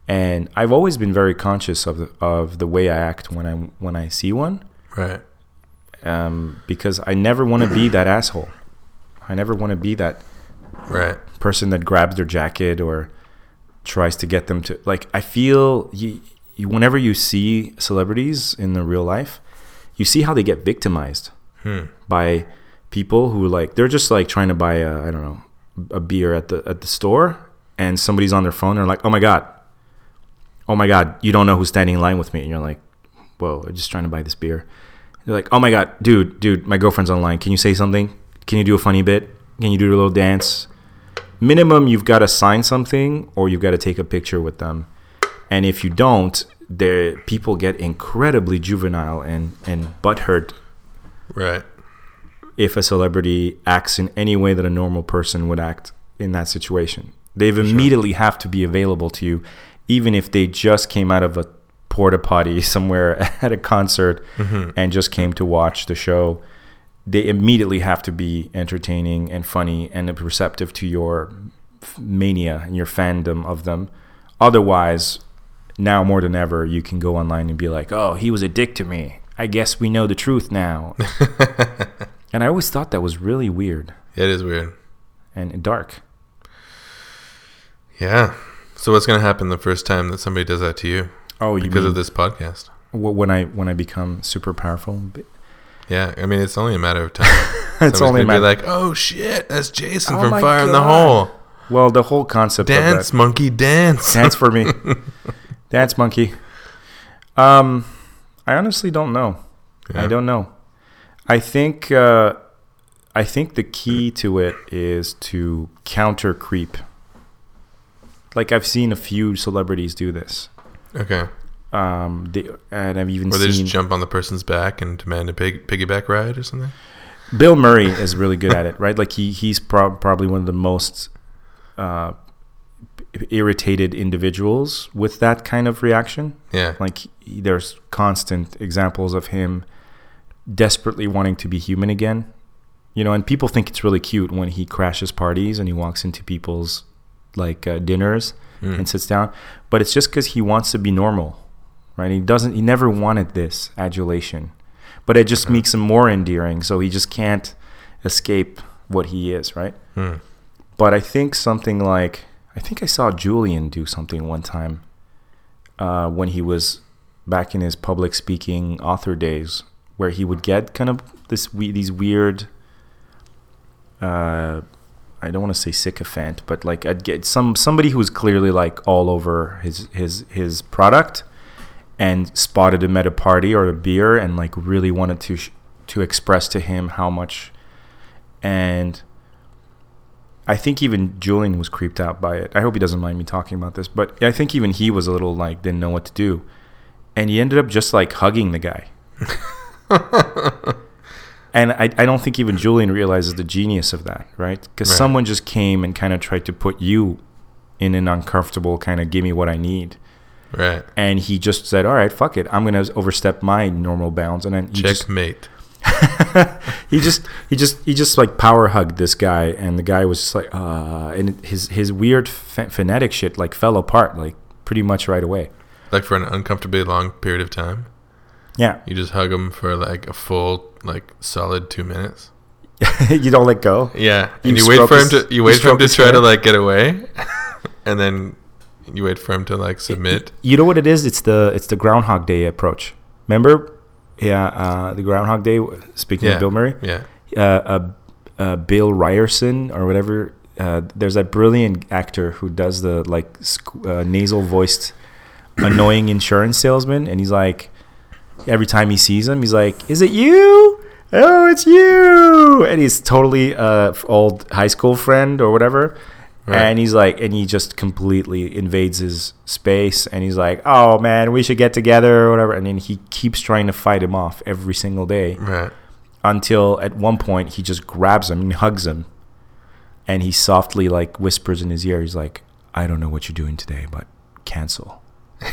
And I've always been very conscious of the, of the way I act when I when I see one, right. um, because I never want to be that asshole. I never want to be that Right. person that grabs their jacket or tries to get them to like i feel you, you whenever you see celebrities in the real life you see how they get victimized Hmm. by people who like they're just like trying to buy a i don't know a beer at the at the store and somebody's on their phone they're like oh my god. Oh my god. You don't know who's standing in line with me. And you're like whoa i'm just trying to buy this beer. They're like oh my god. Dude dude my girlfriend's online. Can you say something? Can you do a funny bit? Can you do a little dance? Minimum you've got to sign something or you've got to take a picture with them. And if you don't there people get incredibly juvenile and and butthurt Right. if a celebrity acts in any way that a normal person would act in that situation they immediately have to be available to you even if they just came out of a porta potty [LAUGHS] somewhere at a concert mm-hmm. and just came to watch the show they immediately have to be entertaining and funny and receptive to your mania and your fandom of them. Otherwise, now more than ever, you can go online and be like, "Oh, he was a dick to me. I guess we know the truth now." [LAUGHS] and I always thought that was really weird It is weird. and dark. Yeah. So what's gonna happen the first time that somebody does that to you Oh, you because mean of this podcast? when I when I become super powerful? Yeah. I mean, it's only a matter of time. [LAUGHS] It's Somebody's only a matter- be like, "Oh shit, that's Jason Oh from Fire in the Hole. Well, the whole concept of Dance, monkey, dance." Dance for me. [LAUGHS] Dance monkey. Um, I honestly don't know. I don't know. I think uh, I think the key to it is to counter creep. Like I've seen a few celebrities do this. Okay. Um, they, and I've even Or they seen just jump on the person's back and demand a pig, piggyback ride or something. Bill Murray is really good at it, right? Like he he's prob probably one of the most uh, irritated individuals with that kind of reaction. Yeah. Like there's constant examples of him desperately wanting to be human again. You know, and people think it's really cute when he crashes parties and he walks into people's like uh, dinners Mm. and sits down, but it's just because he wants to be normal, right? He doesn't. He never wanted this adulation, but it just makes him more endearing. So he just can't escape what he is, right? Hmm. But I think something like I think I saw Julian do something one time uh, when he was back in his public speaking author days, where he would get kind of this these weird. Uh, I don't want to say sycophant, but like I'd get some somebody who was clearly like all over his his his product, and spotted him at a party or a beer, and like really wanted to sh- to express to him how much, and I think even Julian was creeped out by it. I hope he doesn't mind me talking about this, but I think even he was a little like didn't know what to do, and he ended up just like hugging the guy. [LAUGHS] and I, I don't think even Julian realizes the genius of that, right? Because Right. someone just came and kind of tried to put you in an uncomfortable kind of give me what I need. Right. And he just said, "All right, fuck it, I'm gonna overstep my normal bounds." And then Checkmate. [LAUGHS] he just he just he just like power hugged this guy, and the guy was just like, uh, and his his weird ph- phonetic shit like fell apart like pretty much right away. Like for an uncomfortably long period of time. Yeah, You just hug them for like a full, like solid two minutes. [LAUGHS] you don't let go. Yeah, You and you wait for him to you you wait for him to his try to like get away, [LAUGHS] and then you wait for him to like submit. You know what it is? It's the it's the Groundhog Day approach. Remember? Yeah, uh, the Groundhog Day. Speaking Yeah, of Bill Murray, Yeah, uh, uh, uh, Bill Ryerson or whatever. Uh, there's that brilliant actor who does the like uh, nasal voiced annoying insurance salesman, and he's like, every time he sees him, he's like, "Is it you? Oh, it's you!" And he's totally uh, old high school friend or whatever. Right. And he's like, and he just completely invades his space, and he's like, "Oh man, we should get together or whatever." And then he keeps trying to fight him off every single day right. until at one point he just grabs him and hugs him and he softly like whispers in his ear he's like i don't know what you're doing today but cancel [LAUGHS] and,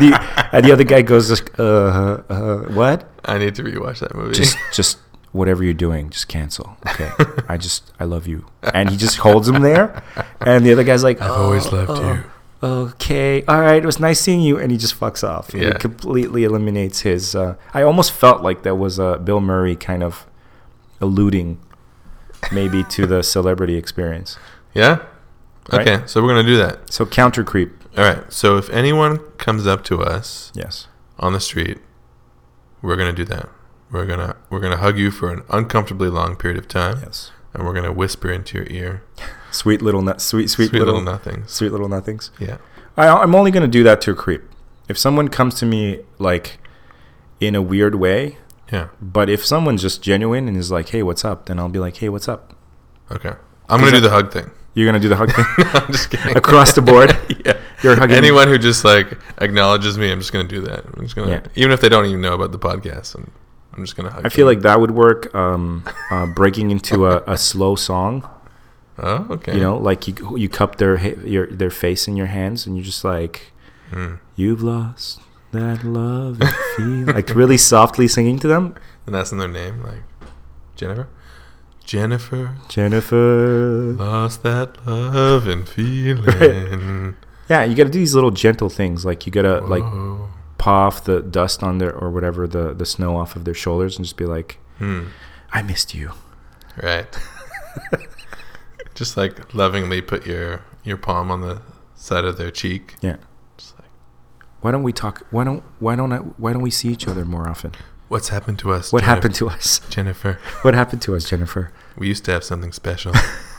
the, and the other guy goes uh, uh what I need to rewatch that movie. just just whatever you're doing just cancel okay i just i love you and he just holds him there and the other guy's like I've always loved you. okay all right it was nice seeing you and he just fucks off Yeah. it completely eliminates his uh, i almost felt like that was a bill murray kind of alluding maybe to the celebrity experience Yeah. Right? Okay, so we're gonna do that. so counter creep All right. So if anyone comes up to us yes on the street, we're gonna do that. We're gonna we're gonna hug you for an uncomfortably long period of time, yes and we're gonna whisper into your ear, [LAUGHS] sweet little nut sweet sweet, sweet, little, little, nothings. sweet little nothings Yeah. I, i'm only going to do that to a creep if someone comes to me like in a weird way Yeah. but if someone's just genuine and is like hey what's up then i'll be like hey what's up Okay. I'm gonna do the hug thing. you're going to do the hug thing I'm just kidding. [LAUGHS] across the board [LAUGHS] yeah. You're hugging Anyone who just like acknowledges me, I'm just gonna do that. I'm just gonna, Yeah. even if they don't even know about the podcast, I'm, I'm just gonna hug. I feel them. like that would work. Um, uh, breaking into a, a slow song, oh, okay. you know, like you you cup their your their face in your hands, and you're just like, Mm. "You've lost that love and feel," like really softly singing to them. and that's in their name, like Jennifer. Jennifer Jennifer. lost that love and [LAUGHS] feeling. Yeah, you got to do these little gentle things, like you got to like. Paw off the dust on their or whatever the the snow off of their shoulders, and just be like, Hmm. "I missed you." Right. [LAUGHS] just like lovingly put your your palm on the side of their cheek. Yeah. Just like, Why don't we talk? Why don't why don't I, why don't we see each other more often? what's happened to us? What Jennifer- happened to us? Jennifer? [LAUGHS] What happened to us, Jennifer? We used to have something special.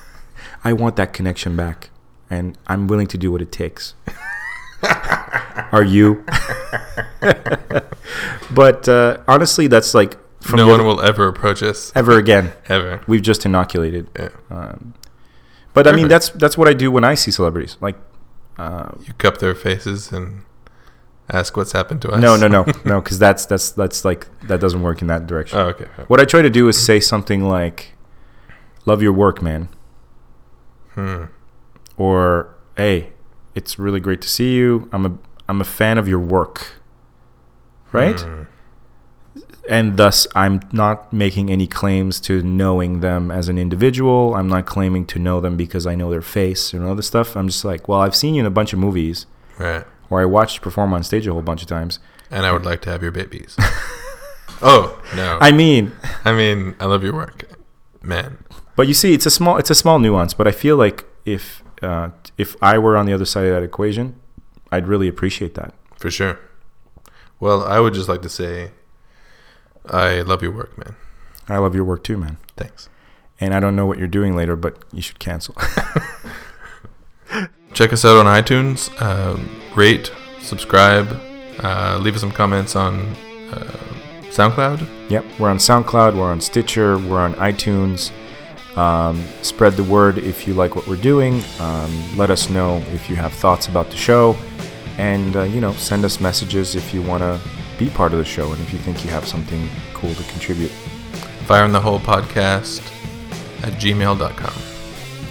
[LAUGHS] I want that connection back, and I'm willing to do what it takes. Are you? but uh, honestly, that's like from no one other- will ever approach us ever again. ever. We've just inoculated. Yeah. Um, but I mean, that's that's what I do when I see celebrities. Like, uh, You cup their faces and ask what's happened to us. no, no, no, [LAUGHS] no, because that's that's that's like that doesn't work in that direction. Oh, okay. What I try to do is say something like, "Love your work, man," Hmm. or "Hey, it's really great to see you. I'm a I'm a fan of your work." Right? Hmm. And thus I'm not making any claims to knowing them as an individual. I'm not claiming to know them because I know their face and all this stuff. I'm just like, well, I've seen you in a bunch of movies Right. or I watched you perform on stage a whole bunch of times. And I would like to have your babies. [LAUGHS] oh no. I mean, I mean, I love your work, man. But you see, it's a small it's a small nuance. But I feel like if uh, if I were on the other side of that equation, I'd really appreciate that. For sure. Well, I would just like to say, I love your work, man. I love your work too, man. Thanks. And I don't know what you're doing later, but you should cancel. [LAUGHS] Check us out on iTunes. Um, rate, subscribe, uh, leave us some comments on uh, SoundCloud. yep, we're on SoundCloud, we're on Stitcher, we're on iTunes. Um, spread the word if you like what we're doing. Um, let us know if you have thoughts about the show. And, uh, you know, send us messages if you want to be part of the show and if you think you have something cool to contribute. Fire on the Hole Podcast at gmail.com.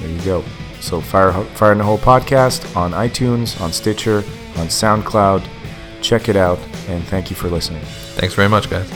There you go. So, Fire, Fire in the Hole Podcast on iTunes, on Stitcher, on SoundCloud. Check it out, and thank you for listening. Thanks very much, guys.